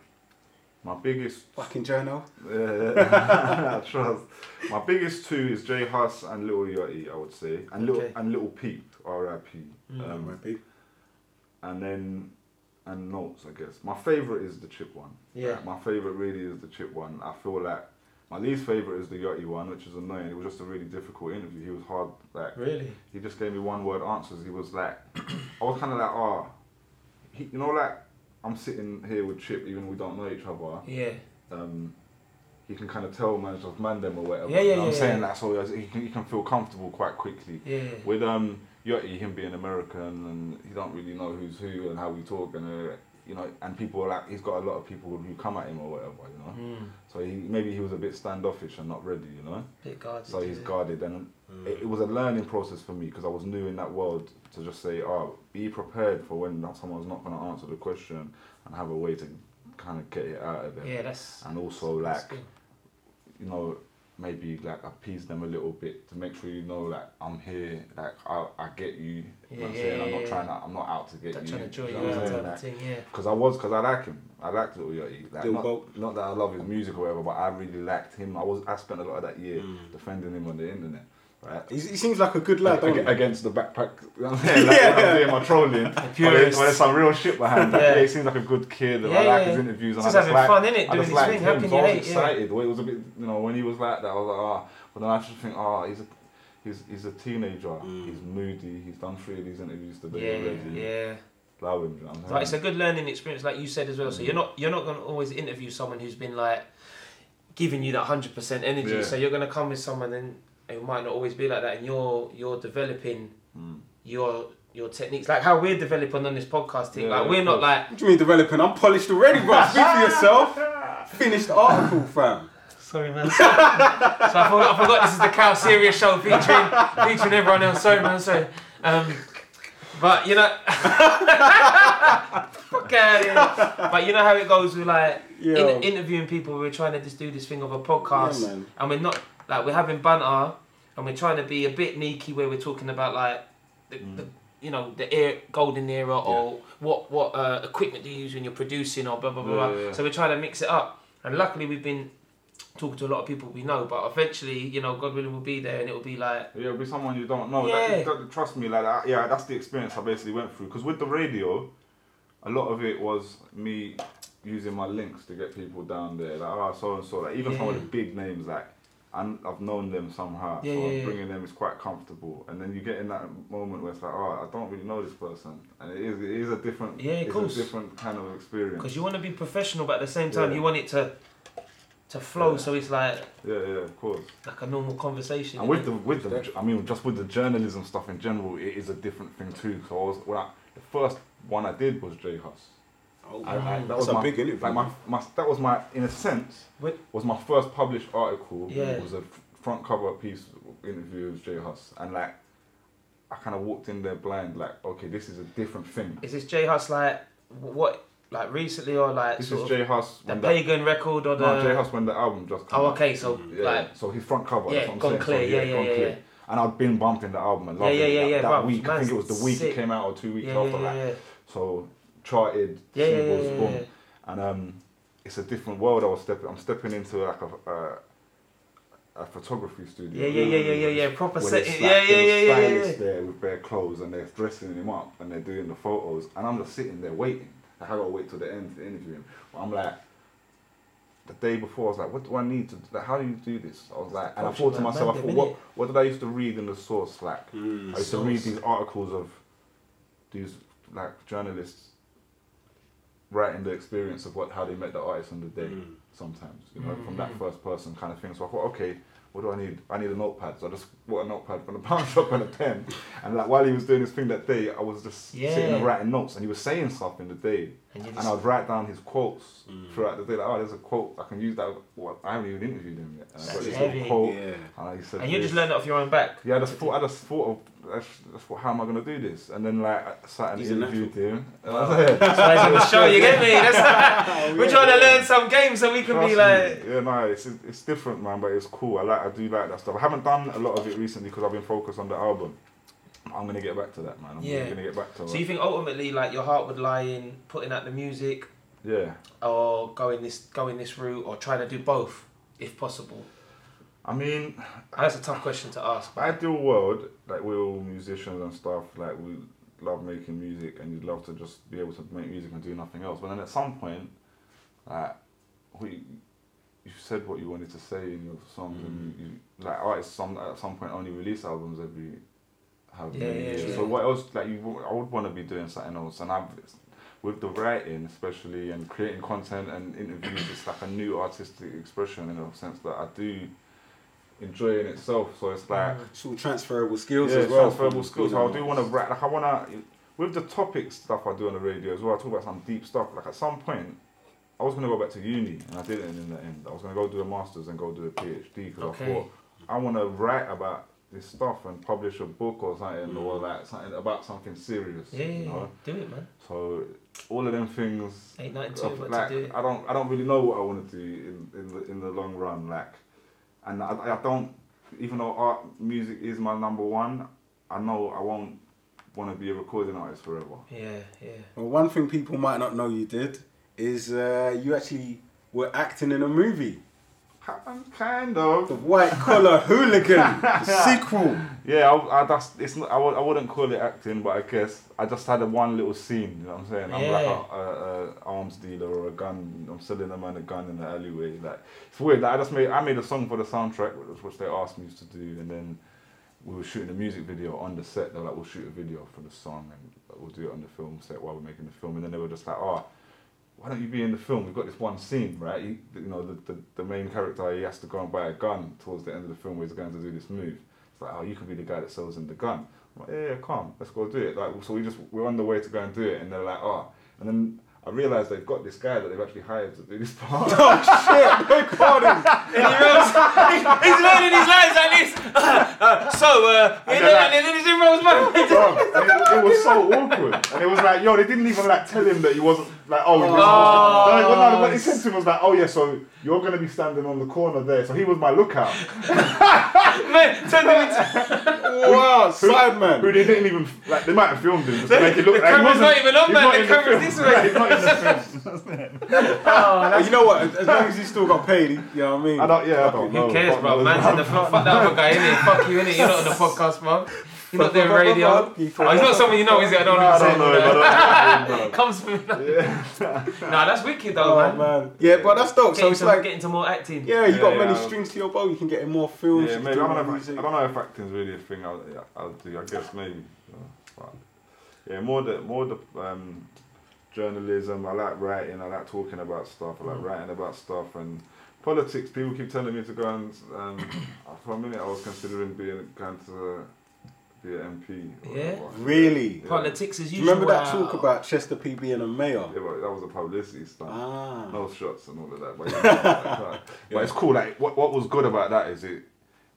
my biggest Fucking journal. Yeah, trust. My biggest two is J Hus and Little Yachty, I would say, and little Okay. and Little Peep, R.I.P. Mm. Um, and then and notes, I guess. My favorite is the Chip one. Yeah. Like, my favorite really is the Chip one. I feel like my least favorite is the Yachty one, which is annoying. It was just a really difficult interview. He was hard, like Really? he just gave me one word answers. He was like, I was kind of like, oh, you know, like I'm sitting here with Chip, even we don't know each other Yeah. um, he can kind of tell man of man them or whatever. Yeah, yeah, You know what I'm yeah, saying yeah. that so he can, he can feel comfortable quite quickly. Yeah. With um Yachty, him being American and he don't really know who's who and how we talk and uh, you know and people are like he's got a lot of people who come at him or whatever, you know. Mm. So he maybe he was a bit standoffish and not ready, you know. Bit guarded. So he's yeah. guarded and it, it was a learning process for me because I was new in that world to just say, oh, be prepared for when someone's not going to answer the question and have a way to kind of get it out of them. Yeah, that's. And also like you know, maybe like appease them a little bit to make sure you know like I'm here, like I, I get you. you know what I'm Yeah, saying? yeah, I'm not yeah. trying to I'm not out to get That you. trying to draw you you know what out type Like, of thing. Yeah. Cause I was, cause I like him. I liked Little Yachty. Like, Lil not, Boat. not that I love his music or whatever, but I really liked him. I was, I spent a lot of that year Mm. defending him on the internet, right? He's, he seems like a good lad, don't Ag- he? against the backpack, you know I'm saying? Like, when I'm doing my trolling, but there's, there's some real shit behind that. Yeah. Yeah. he seems like a good kid. Yeah, I like yeah. his interviews. And Just I just having like, fun, innit? I Doing just his liked thing. How can so you I was hate? Yeah. excited. Well, it was a bit, you know, when he was like that, I was like, ah. But then I just think, ah, he's a, he's, he's a teenager. Mm. He's moody. He's done three of these interviews today Yeah, already. yeah. Love him. You know I'm Like, it's a good learning experience, like you said as well. So you're not you're not gonna always interview someone who's been like giving you that hundred percent energy. Yeah. So you're gonna come with someone and it might not always be like that, and you're you're developing Mm. your your techniques, like how we're developing on this podcast thing. Yeah, like we're not course. like What do you mean developing? I'm polished already, bro. Speak for yourself. Finished article, fam. sorry man. so I forgot, I forgot this is the Cal Sirius show featuring featuring everyone else. Sorry man, sorry. Um, but you know, fuck out here. But you know how it goes with like Yeah. in, interviewing people. We're trying to just do this thing of a podcast, Yeah, man. and we're not like we're having banter, and we're trying to be a bit sneaky where we're talking about like the, the you know the air, golden era or what what uh, equipment do you use when you're producing or blah blah blah. Yeah, blah. yeah, yeah. So we're trying to mix it up, and luckily we've been talking to a lot of people we know, but eventually you know God willing we'll be there, and it'll be like Yeah, it'll be someone you don't know. Yeah. That, that- trust me, like that, yeah, that's the experience I basically went through. Because with the radio, a lot of it was me using my links to get people down there. Like, oh, so and so. Like, even some of the big names, like, and I've known them somehow. Yeah, so yeah, yeah. bringing them is quite comfortable. And then you get in that moment where it's like, oh, I don't really know this person, and it is, it is a different, Yeah, it's course. a different kind of experience. because you want to be professional, but at the same time Yeah. you want it to to flow, Yeah. so it's like Yeah, yeah, of course. like a normal conversation. And with innit? the with the, I mean, just with the journalism stuff in general, it is a different thing too. So I was when I, the first one I did was J Hus. Oh, I, I, that was a my, big interview. Like my, my, that was my, in a sense, What- was my first published article. Yeah. It was a front cover piece interview with J Hus, and like I kind of walked in there blind, like okay, this is a different thing. Is this J Hus like what like recently or like This is of J Hus. the when pagan record or the no, J Hus when the album just came Oh out. okay, so Yeah, like so his front cover. Yeah, that's what I'm Gone saying. Clear, So, yeah, yeah, Gone yeah, Clear. yeah. And I'd been bumping the album and Yeah, loving yeah, it. yeah, that, yeah, that bruv, week, I think it was the week sick. it came out or two weeks yeah, after yeah, that. yeah, So charted yeah, yeah, yeah, yeah, boom. yeah. and um, it's a different world. I was stepping. I'm stepping into like a uh, a photography studio. Yeah, yeah, yeah, yeah, yeah, yeah. Proper Where set. there's Yeah, like- yeah, yeah, yeah, yeah, stylists yeah. there with bare clothes and they're dressing him up and they're doing the photos and I'm just sitting there waiting. Like I gotta wait till the end to interview him. But I'm like, the day before I was like, what do I need to? Like, how do you do this? I was like, and I thought to myself, I thought, what what did I used to read in the source like? Mm. I used to read these articles of these like journalists writing the experience of what how they met the artist on the day. Mm. Sometimes, you know, from Mm. that first person kind of thing. So I thought, okay, what do I need? I need a notepad. So I just bought a notepad from the pound shop and a pen. And like while he was doing his thing that day, I was just sitting and writing notes. And he was saying stuff in the day, And you and I would write down his quotes Mm. throughout the day. Like, oh, there's a quote I can use that. Well, I haven't even interviewed him yet. And I got That's this heavy. little quote. Yeah. And he said and you just this. learned it off your own back. Yeah, I just thought, I just thought of, I just, just thought, how am I gonna do this? And then like I sat and He's a interviewed him. And I Wow. said, That's why he's on the show. You get me? That's, we're trying to learn some games so we can Trust be me. like. yeah, no, it's it's different, man, but it's cool. I like, I do like that stuff. I haven't done a lot of it recently because I've been focused on the album. I'm gonna get back to that, man. I'm Yeah. gonna get back to So that. you think ultimately, like your heart would lie in putting out the music, yeah, or going this going this route, or trying to do both, if possible? I mean, That's a tough question to ask. ideal world, like we're all musicians and stuff. Like we love making music, and you'd love to just be able to make music and do nothing else. But then at some point, like we, you said what you wanted to say in your songs, and mm. you, you like artists some at some point only release albums every. However Yeah, many yeah, years. yeah. So what else? Like you, I would want to be doing something else, and I've with the writing especially and creating content and interviews. It's like a new artistic expression in a sense that I do enjoy in itself. So it's mm. like It's all transferable skills yeah, as well. transferable skills. So I do want to write, like I want to, with the topic stuff I do on the radio as well. I talk about some deep stuff. Like at some point, I was gonna go back to uni, and I didn't in the end. I was gonna go do a masters and go do a PhD because Okay. I thought I want to write about this stuff and publish a book or something, or Mm. like something about something serious. Yeah, yeah, you yeah. do it, man. So all of them things Ain't nothing to it of, but like, to do it. I don't I don't really know what I want to do in, in the in the long run like and I, I don't even though art music is my number one I know I won't want to be a recording artist forever Yeah, yeah. Well, one thing people might not know you did is uh, you actually were acting in a movie, kind of The White Collar Hooligan sequel. yeah I, I that's it's not I, would, I wouldn't call it acting but I guess I just had a one little scene you know what I'm saying I'm like Yeah. a, a, a arms dealer or a gun I'm selling a man a gun in the alleyway like it's weird like, I just made I made a song for the soundtrack which, which they asked me to do and then we were shooting a music video on the set. They're like, we'll shoot a video for the song and we'll do it on the film set while we're making the film. And then they were just like, oh, why don't you be in the film? We've got this one scene, right? He, you know, the, the, the main character, he has to go and buy a gun towards the end of the film where he's going to do this move. It's like, oh, you can be the guy that sells him the gun. I'm like, yeah, yeah, come, let's go do it. Like, so we just, we're on the way to go and do it. And they're like, oh. And then I realised they've got this guy that they've actually hired to do this part. Oh shit! They called him. And he rolls, he's learning his lines like this. Uh, so, uh, and then, and then he. Bro, and it, it was so awkward. And it was like, yo, they didn't even like tell him that he wasn't like, oh, he Oh. no, no, no, what he said to him was like, oh yeah, so you're gonna be standing on the corner there. So he was my lookout. Man, turned him into. Wow, Who Sideman. they didn't even like they might have filmed him just to The- make it look the like he camera's wasn't- not even on, he's man, the in camera's this way. He's not in the film. Oh, you know what? As long as he still got paid, you know what I mean. I don't yeah, I don't know. Who cares, bro? Man's in the. Fuck that other guy, innit? Fuck you, innit? You're not on the podcast, bro. You're not doing Fuck, fuck, radio. Oh, he's not someone you know, is it? I don't No, I know. don't know him, I don't know. Comes from. Yeah. Nah, that's wicked though, Oh man. man. Yeah, but that's dope. Getting So it's to, like, getting to more acting. yeah, you got Yeah, many yeah. strings to your bow. You can get in more films. Yeah, maybe. do I don't, more know if. I don't know if acting's really a thing I'll, I'll do. I guess maybe. But, yeah, more the more the um, journalism. I like writing. I like talking about stuff. I like Mm. writing about stuff and politics. People keep telling me to go and um, for a minute I was considering being going to be an MP. or Yeah? whatever. Really? Yeah. Politics as Do usual. you remember that wow. talk about Chester P being a mayor? Yeah, but that was a publicity stunt. Ah. No shots and all of that. But, you know, like, but it's cool. Like what, what was good about that is it.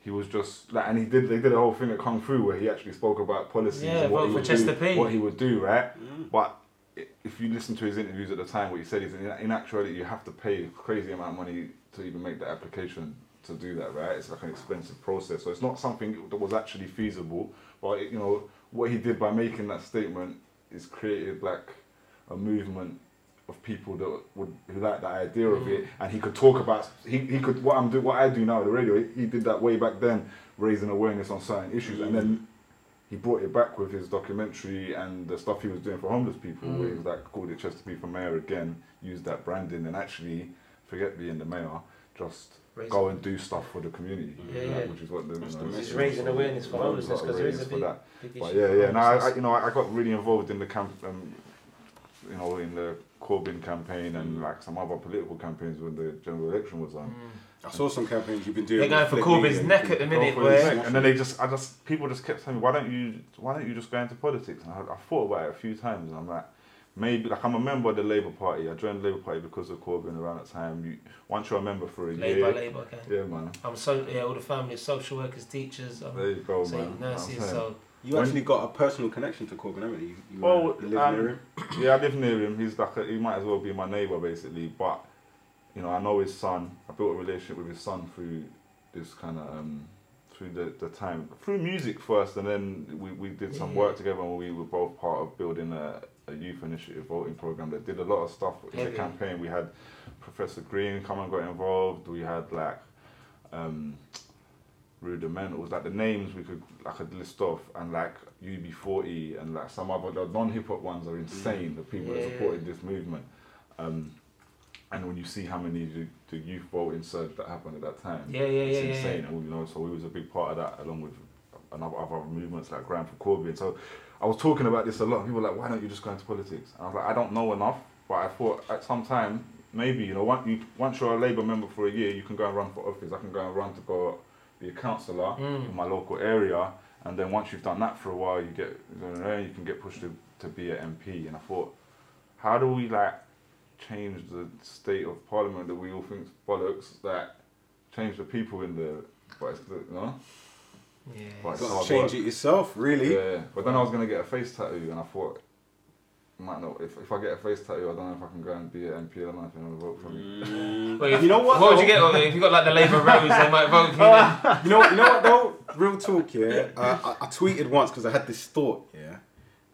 he was just like, and he did. They did a whole thing at Kung Fu where he actually spoke about policies Yeah, and what vote he for would Chester do, P. what he would do, right? Mm. But i- if you listen to his interviews at the time, what he said is in, in actuality you have to pay a crazy amount of money to even make the application to do that, right? It's like an expensive process, so it's not something that was actually feasible. But you know what he did by making that statement is created like a movement of people that would who like the idea of it, mm. and he could talk about he, he could what I'm do what I do now the radio. He, he did that way back then, raising awareness on certain issues, and then he brought it back with his documentary and the stuff he was doing for homeless people, where he mm. was like called it Chester P for mayor again, used that branding, and actually forget being the mayor, just Raise- go and do stuff for the community, Yeah, like, yeah. which is what the, That's you know, message. It's raising awareness for a homelessness because there is a big, that. big issue. But yeah, yeah. No, I, I, you know, I got really involved in the camp, um, you know, in the Corbyn campaign and like some other political campaigns when the general election was on. Mm. I saw some campaigns you've been doing. They're going for Corbyn's neck at the minute, for boy. his neck. And then they just, I just, people just kept telling me, why don't you, why don't you just go into politics? And I, I thought about it a few times, and I'm like, maybe, like I'm a member of the Labour Party. I joined the Labour Party because of Corbyn around that time. You, once you're a member for a Labour, year, Labour, okay. yeah, man. I'm so yeah, all the family social workers, teachers, um, There you go, say man. nurses. So You actually got a personal connection to Corbyn, haven't you? you Well, live um, near him. yeah, I live near him. He's like a, he might as well be my neighbour basically. But you know, I know his son. I built a relationship with his son through this kind of um, through the, the time through music first, and then we, we did some Yeah. work together, and we were both part of building a, a youth initiative voting program that did a lot of stuff in the campaign. We had Professor Green come and got involved. We had like. Um, rudimentals like the names we could I could list off and like UB40 and like some other the non-hip hop ones are insane the people Yeah. that supported this movement um, and when you see how many the, the youth voting surge that happened at that time Yeah, yeah, it's yeah, yeah, insane yeah. and you know so we was a big part of that along with another other movements like Grand for Corbyn so I was talking about this a lot people were like why don't you just go into politics and I was like I don't know enough but I thought at some time maybe you know once you once you're a Labour member for a year you can go and run for office I can go and run to go be a councillor Mm. in my local area, and then once you've done that for a while, you get you, know, you can get pushed to, to be an MP. And I thought, how do we like change the state of parliament that we all think bollocks? That change the people in the, but it's the, you know, yeah. But You it's got hard to change work. it yourself, really. yeah. But then I was gonna get a face tattoo, and I thought. Might not. If, if I get a face tattoo, I don't know if I can go and be an MP. I don't know if anyone vote for me. Mm. Well, if- you know what? What would you though? get? If you got like the Labour rose, they might vote for you. You know, you know what though? Real talk, yeah. Uh, I, I tweeted once because I had this thought, yeah,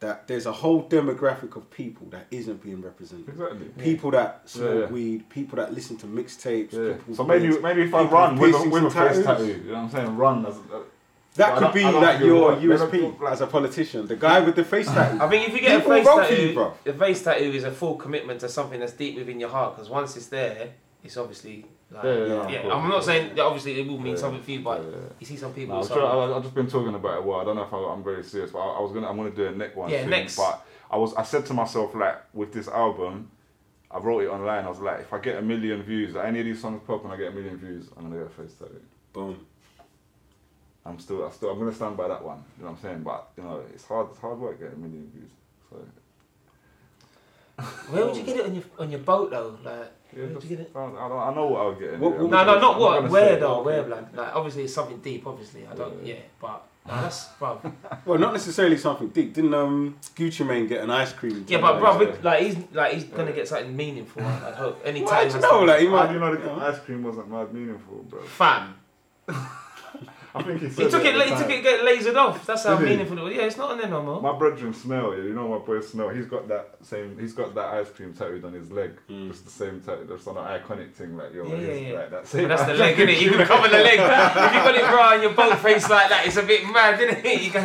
that there's a whole demographic of people that isn't being represented. Exactly. People that smoke Yeah, yeah. weed, people that listen to mixtapes. Yeah. So maybe friends. maybe if I run with a, with a face tattoo, you know what I'm saying? Run as. Uh, that could be I like your would work. They don't USP as a politician. The guy with the face tattoo. I think if you get People a face vote tattoo, you, bro. the face tattoo is a full commitment to something that's deep within your heart. Because once it's there, it's obviously like, Yeah, yeah, yeah. yeah. I'm not saying that obviously it will mean Yeah, something for you, but yeah. you see some people. No, I'm so- sure, I, I've just been talking about it. Well, I don't know if I, I'm very serious, but I, I was gonna, I'm gonna do a neck one. Yeah, soon, next. But I was, I said to myself like, with this album, I wrote it online. I was like, if I get a million views, like any of these songs pop and I get a million views, I'm gonna get a face tattoo. Boom. I'm still, I still, I'm gonna stand by that one. You know what I'm saying? But you know, it's hard, it's hard work getting a million views. So Where would you get it on your on your boat though? Like, yeah, where would just, you get it? I, don't, I, know what I'll get. in What- it. I'm what- No, no, not I'm what. gonna Where though? okay. Where, like, like obviously it's something deep. Obviously, I don't. Yeah. Yeah, but no, that's bro. Well, not necessarily something deep. Didn't um Gucci Mane get an ice cream? Yeah, but bro, Yeah. like he's like he's gonna get something meaningful. I hope. Any Well, time. I don't know, like he might. you know the ice cream wasn't mad meaningful, bro? fam. I think he, He took at it. He took it. Get lasered off. That's how Did he? meaningful it was. Yeah, it's not on there no more. My brethren smell, yeah, you know my boy smell. He's got that same. He's got that ice cream tattooed on his leg. Mm. Just the same tattoo. That's on an iconic thing, like yo, Yeah, yeah, he's yeah. like that But same. that's the ice leg, cream innit? You can cover the leg. if you got it bro on your boat face like that, it's a bit mad, isn't it? You go,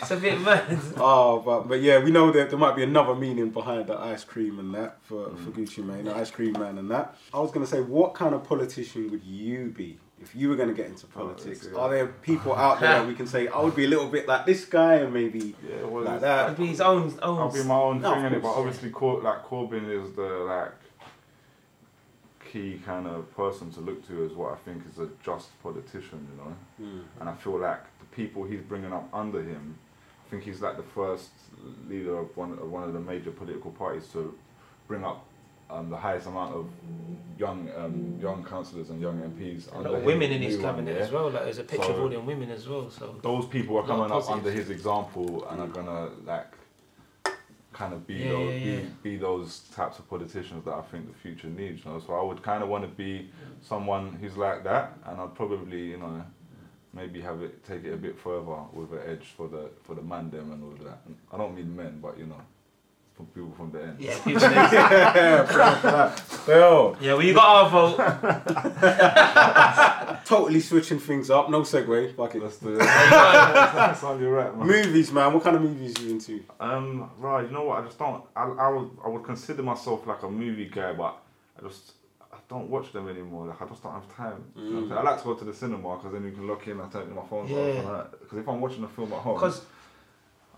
it's a bit mad. Oh, but but yeah, we know that there might be another meaning behind the ice cream and that for, for Gucci Mane, the ice cream man and that. I was gonna say, what kind of politician would you be if you were gonna get into politics? that's. Are there people out there that we can say I would be a little bit like this guy and maybe Yeah, well, like that? It'd be his own own. I'll be my own No, thing of in it, but obviously, Cor- like Corbyn is the like key kind of person to look to as what I think is a just politician, you know. Hmm. And I feel like the people he's bringing up under him, I think he's like the first leader of one of one of the major political parties to bring up um, the highest amount of young um, young councillors and young MPs. A lot of women in his cabinet as well. Like there's a picture of all them women as well. So Those people are coming up under his example and are gonna like kind of be Yeah, those yeah, yeah. Be, be those types of politicians that I think the future needs. You know, so I would kind of want to be someone who's like that, and I'd probably you know maybe have it take it a bit further with an edge for the for the man them and all that. I don't mean men, but you know, people from the end. yeah, people next- Well, yeah. Well, you got our vote. totally switching things up. No segue. Fuck it. Let's do it. That's on your right, man. Movies, man. What kind of movies are you into? Um, right, you know what? I just don't. I, I would I would consider myself like a movie guy, but I just I don't watch them anymore. Like I just don't have time. You know I'm saying? I like to go to the cinema because then you can lock in and turn my phone Yeah. off. Because if I'm watching a film at home, Because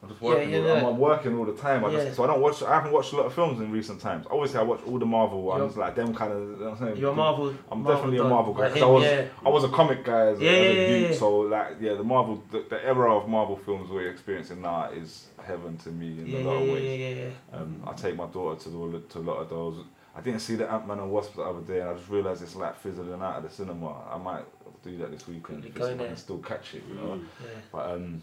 I'm just Yeah, working. yeah, all, yeah. I'm, I'm working all the time. I Yeah. just so I don't watch. I haven't watched a lot of films in recent times. Obviously, I watch all the Marvel ones, like them kind of. You know what I'm saying? you're a Marvel. I'm Marvel definitely a. Marvel guy. Like him, I was yeah. I was a comic guy as, a- Yeah, as a yeah, youth, yeah. so like yeah, the Marvel the, the era of Marvel films we're experiencing now is heaven to me in Yeah, a lot yeah, of yeah, ways. yeah, yeah. Um, I take my daughter to all to a lot of those. I didn't see the Ant Man and Wasp the other day, and I just realised it's like fizzling out of the cinema. I might do that this weekend if I can still catch it, you know. Mm. yeah. But um,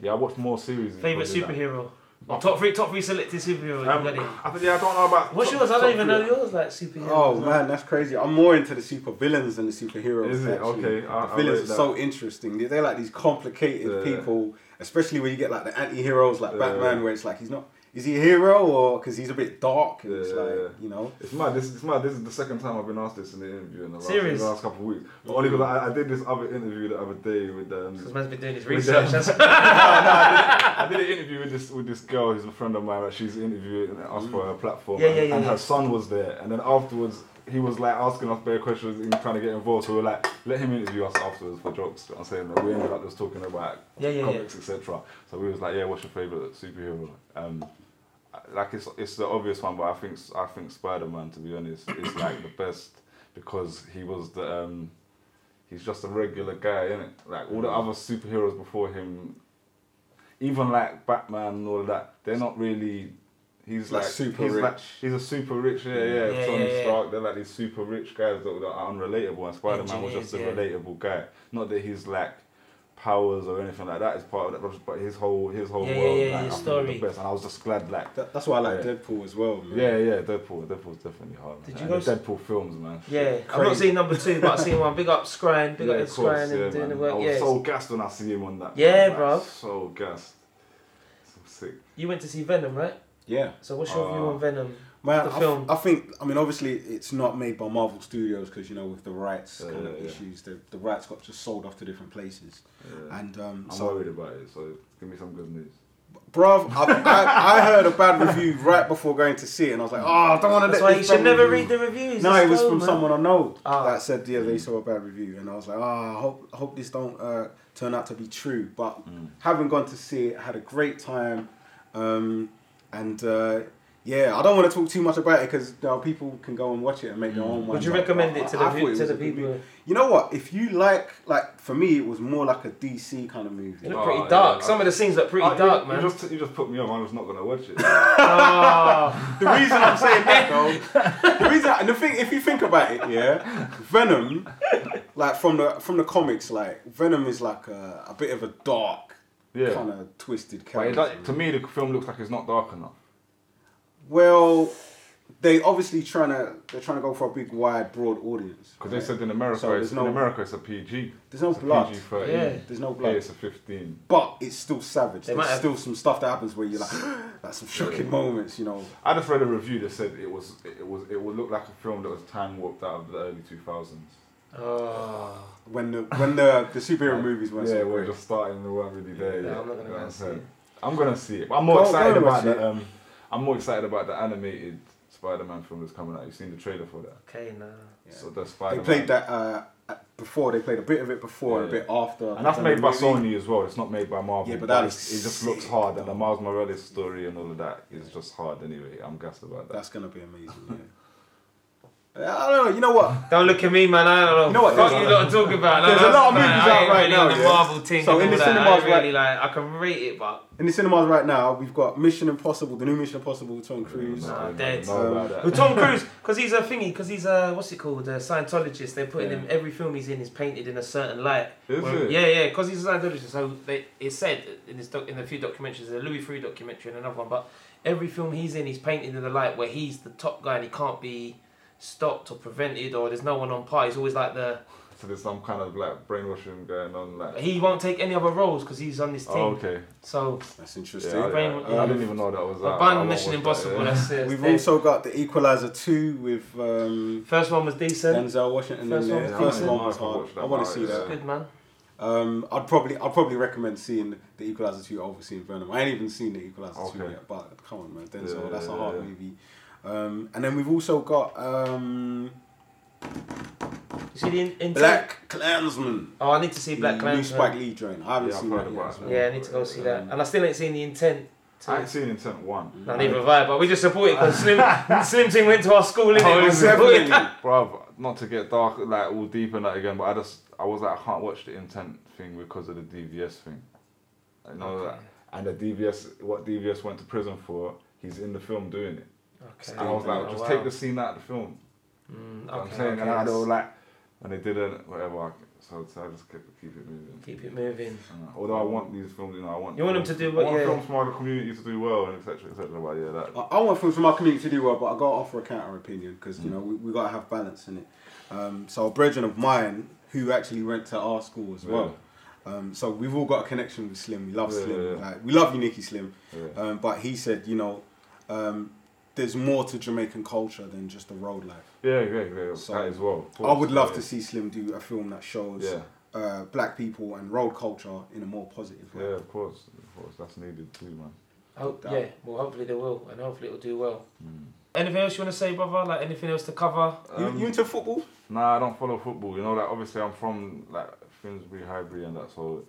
yeah, I watch more series. Favorite superhero. Oh, top three, top three selected superhero. you Um. I think yeah, I don't know about. What's top- yours? I don't even three. know yours. Like superhero. Oh man, that's crazy. I'm more into the super villains than the superheroes. Is it? actually. Okay, I- the I villains rate are so interesting. They're, they're like these complicated Yeah. people, especially when you get like the anti-heroes like Yeah. Batman, where it's like he's not. Is he a hero or because he's a bit dark? And it's Yeah, like yeah. you know. It's mad. This is mad. This is the second time I've been asked this in the interview in the last, in the last couple of weeks. But only because I, I did this other interview the other day with um, Because man's been doing his research. them. That's- no, no, I, did, I did an interview with this with this girl who's a friend of mine. Like she's interviewing us for her platform. Yeah, and, yeah, yeah, and yeah. her son was there, and then afterwards he was like asking us bare questions and trying to get involved. So we were like, let him interview us afterwards for jokes. You know what I'm saying that we ended up just talking about Yeah, yeah, yeah. comics, etc. So we was like, yeah, what's your favorite superhero? Um, like it's it's the obvious one, but I think I think Spider Man to be honest is like the best because he was the um, he's just a regular guy, isn't it? Like all the other superheroes before him, even like Batman and all of that, they're not really. He's Like like, super he's Like, he's a super rich, yeah, yeah. Yeah, Tony yeah, yeah. Stark, they're like these super rich guys that, that are unrelatable, and Spider Man was just a relatable guy. Not that he's like powers or anything like that is part of that, but his whole his whole Yeah, yeah, world, yeah, like, his I think was story. the best, and I was just glad, like. That, that's why I like Yeah. Deadpool as well. Man. Yeah, yeah, Deadpool. Deadpool's definitely hard. Did you And go the Deadpool films, man. yeah, I've not Crazy. seen number two, but I've seen one. Big up Scryan, big Yeah, up of course, Scryan and yeah, doing the work. I was Yeah. so gassed when I see him on that. Yeah, man, like. So gassed. So sick. You went to see Venom, right? Yeah. So what's your view Uh, on Venom? Man, The I, film. I think I mean obviously it's not made by Marvel Studios because you know with the rights Yeah, kind of yeah. issues, the, the rights got just sold off to different places. Yeah. And um, I'm so, worried about it, so give me some good news. bruv, I, I, I heard a bad review right before going to see it, and I was like, oh, I don't want to That's let why you should never review." read the reviews. No, it was go, from man. someone I know Ah. that said yeah they saw a bad review, and I was like, ah, I hope I hope this don't uh, turn out to be true. But having gone to see it, I had a great time, um, and uh, yeah, I don't want to talk too much about it because you know, people can go and watch it and make their mm. own. Would minds you up. recommend But it to I- the I view- it to was the a good people? movie. You know what? If you like, like for me, it was more like a DC kind of movie. It looked Oh, pretty yeah, dark. I- Some of the scenes look pretty ah, you- dark, you, man. just you just put me off. I was not gonna watch it. Oh, The reason I'm saying that though, the reason and the thing, if you think about it, yeah, Venom, like from the from the comics, like Venom is like a, a bit of a dark, yeah. kind of twisted But it, character. like, to me, the film looks like it's not dark enough. Well, they obviously trying to they're trying to go for a big, wide, broad audience. Because they said in America, So it's, there's no- in America it's a PG. There's no It's a blood. PG 13. Yeah. There's no Here blood, it's a 15. but it's still savage. They might There's have- still some stuff that happens where you're like, that's some shocking Yeah. moments, you know. I just read a review that said it was it was it would look like a film that was time warped out of the early 2000s. oh. When the when the the superhero movies weren't yeah, so we're great. just starting. They weren't really there Yeah, yet. I'm not gonna go see it. I'm gonna see it. But I'm more Go- excited go about watch the um. I'm more excited about the animated Spider-Man film that's coming out. You've seen the trailer for that. Okay, nah. Yeah. So the They Spider-Man. They played that uh, before. They played a bit of it before and a bit after. And that's made by movie. Sony as well. It's not made by Marvel. Yeah, but that it's- is it just looks hard, and the. Miles Morales story and all of that is just hard. Anyway, I'm gassed about that. That's gonna be amazing. Yeah. I don't know. You know what? Don't look at me, man. I don't know. You know what, What there's- you lot are talking about? Like, there's a lot of movies I out ain't right really now, the yeah. Marvel thing So in the that. Cinemas ain't right- really like. I can rate it, but In the cinemas right now, we've got Mission Impossible, the new Mission Impossible with Tom Cruise. Nah, I dead. know Um, with Tom Cruise, because he's a thingy, because he's a what's it called, a Scientologist. They're putting Yeah. him every film he's in is painted in a certain light. Is Where- it? Yeah, yeah, because he's a Scientologist. So they, it's said in this doc, in a few documentaries, a Louis Theroux documentary and another one, but every film he's in, he's painted in the light where he's the top guy and he can't be stopped or prevented or there's no one on par. He's always like the So there's some kind of like brainwashing going on, like. he won't take any other roles because he's on this team. Oh, okay. So That's Yeah, interesting. I, Brain- I- I didn't even know that was but out. ban I won't Mission watch Impossible. That, yeah. That's it. We've Dead. also got the Equalizer 2 with um, first one was decent. Denzel Washington First in one was The first decent. one was I hard. that I want to see that. Good man. Um, I'd probably I'd probably recommend seeing the Equalizer 2 over seeing Venom. I ain't even seen the Equalizer 2 Okay. yet, but come on, man, Denzel, Yeah, that's a hard yeah. movie. Um, and then we've also got um, You see the in- intent? Black Klansman. Oh, I need to see Black the new Klansman. Spike Lee joint. I haven't Yeah, I've seen heard that yet. about as well. Yeah, I need to go see that. Um, And I still ain't seen the intent. to- I ain't seen Intent 1. No, neither have I, but we just support it because Slim, Slim Ting went to our school, innit? Oh, We is it? support it. Bruv, not to get dark, like all deep in that again, but I just, I was like, I can't watch the Intent thing because of the DVS thing. I know Okay. that. And the DVS, what DVS went to prison for, he's in the film doing it. Okay. And I was like, Oh, just wow. take the scene out of the film. Mm, You know what okay, I'm saying, okay. and I was like, and they didn't, whatever. So, so I just kept keep it moving. Keep it moving. Uh, although I want these films, you know, I want. You want them to do I what- want yeah. films from our community to do well, and etc. etc. But yeah, that. I, I want films from our community to do well, but I got to offer a counter opinion because Mm. you know we, we got to have balance in it. Um, so a brethren of mine who actually went to our school as well. Um, so we've all got a connection with Slim. We love Yeah, Slim. yeah, yeah. Like, we love you, Nicky Slim. Yeah. Um, but he said, you know, um, there's more to Jamaican culture than just the road life. Yeah, yeah, yeah. So, that as well. of I would love yeah. to see Slim do a film that shows Yeah, uh, black people and road culture in a more positive way. yeah, of course, of course. That's needed too, man. Hope, that. yeah, well, hopefully they will, and hopefully it'll do well. Mm. Anything else you want to say, brother? Like anything else to cover? You, Um, you into football? Nah, I don't follow football. You know that obviously I'm from like Finsbury, Highbury, and that. So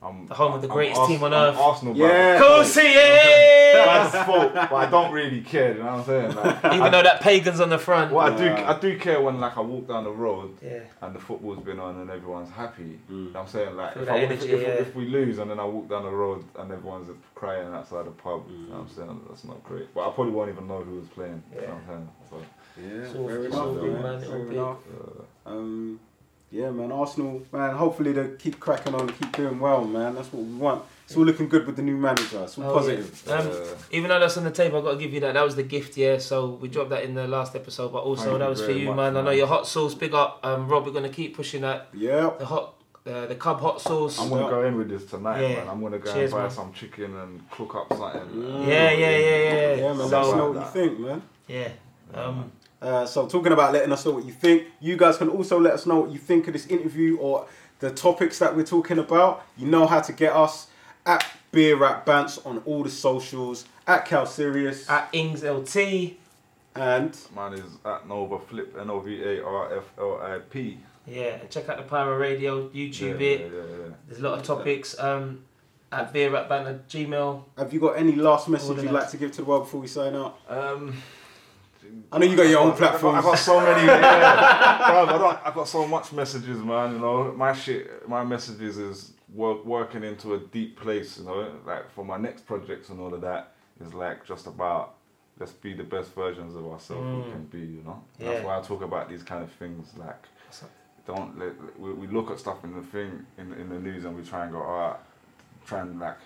I'm The home of the greatest Ars- team on I'm earth. Arsenal. Yeah. Cool, see it! That's fault, but I don't really care. You know what I'm saying? Like, Even though that pagan's on the front. well, I do. I do care when like I walk down the road Yeah. and the football's been on and everyone's happy. Mm. You know what I'm saying? Like if, I, energy, if, yeah. if we lose and then I walk down the road and everyone's crying outside the pub, you know what I'm saying? That's not great. But I probably won't even know who was playing. You know what I'm saying? So, Yeah, It's all- fair it's enough, man. man, Fair enough. Um, yeah, man. Arsenal, man. Hopefully they keep cracking on, keep doing well, man. That's what we want. It's all looking good with the new manager. It's all Oh, positive. yeah. Um, uh, Even though that's on the table, I've got to give you that. That was the gift, yeah. So we dropped that in the last episode, but also that was for you, much, man. I know your hot sauce, big up. Um, Rob, we're going to keep pushing that. Yeah. The hot, uh, the Cub hot sauce. I'm gonna go in with this tonight, Yeah. man. I'm gonna go Cheers, and buy man. some chicken and cook up something. Mm. Yeah, yeah, yeah, yeah. Yeah, man. So- Let us know what Like you think, man. Yeah. Um, Uh, so talking about letting us know what you think, you guys can also let us know what you think of this interview or the topics that we're talking about. You know how to get us at Beer Rap Bants on all the socials, at Cal Sirius, at Ings LT. and Mine is at Nova Flip N O V A R F L I P. Yeah, check out the Pyro Radio, YouTube yeah, it. Yeah, yeah, There's a lot of topics. Um, at Beer Rap Band at Gmail. have you got any last message you'd like to give to the world before we sign out? Um, I know you got your own platform. I got, got so many. Yeah, Bruv, I don't. I got so much messages, man. You know, my shit, my messages is work, working into a deep place. You know, like for my next projects and all of that is like just about let's be the best versions of ourselves Mm. we can be. You know, Yeah. that's why I talk about these kind of things. Like, don't let we, we look at stuff in the thing in in the news and we try and go, alright, try and like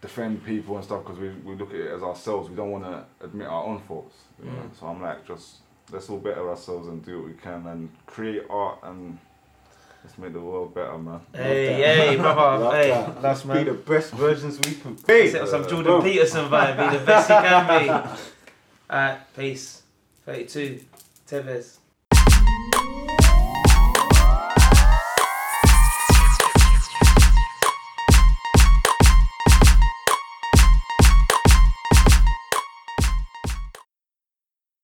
defend people and stuff because we, we look at it as ourselves. We don't want to admit our own faults. You know? Mm. So I'm like, just let's all better ourselves and do what we can and create art and let's make the world better, man. Hey, that. hey, brother. Love hey, that. that's Be the best versions we can be. Set some Jordan boom. Peterson vibe. Be the best he can be. Alright, peace. 32. Tevez.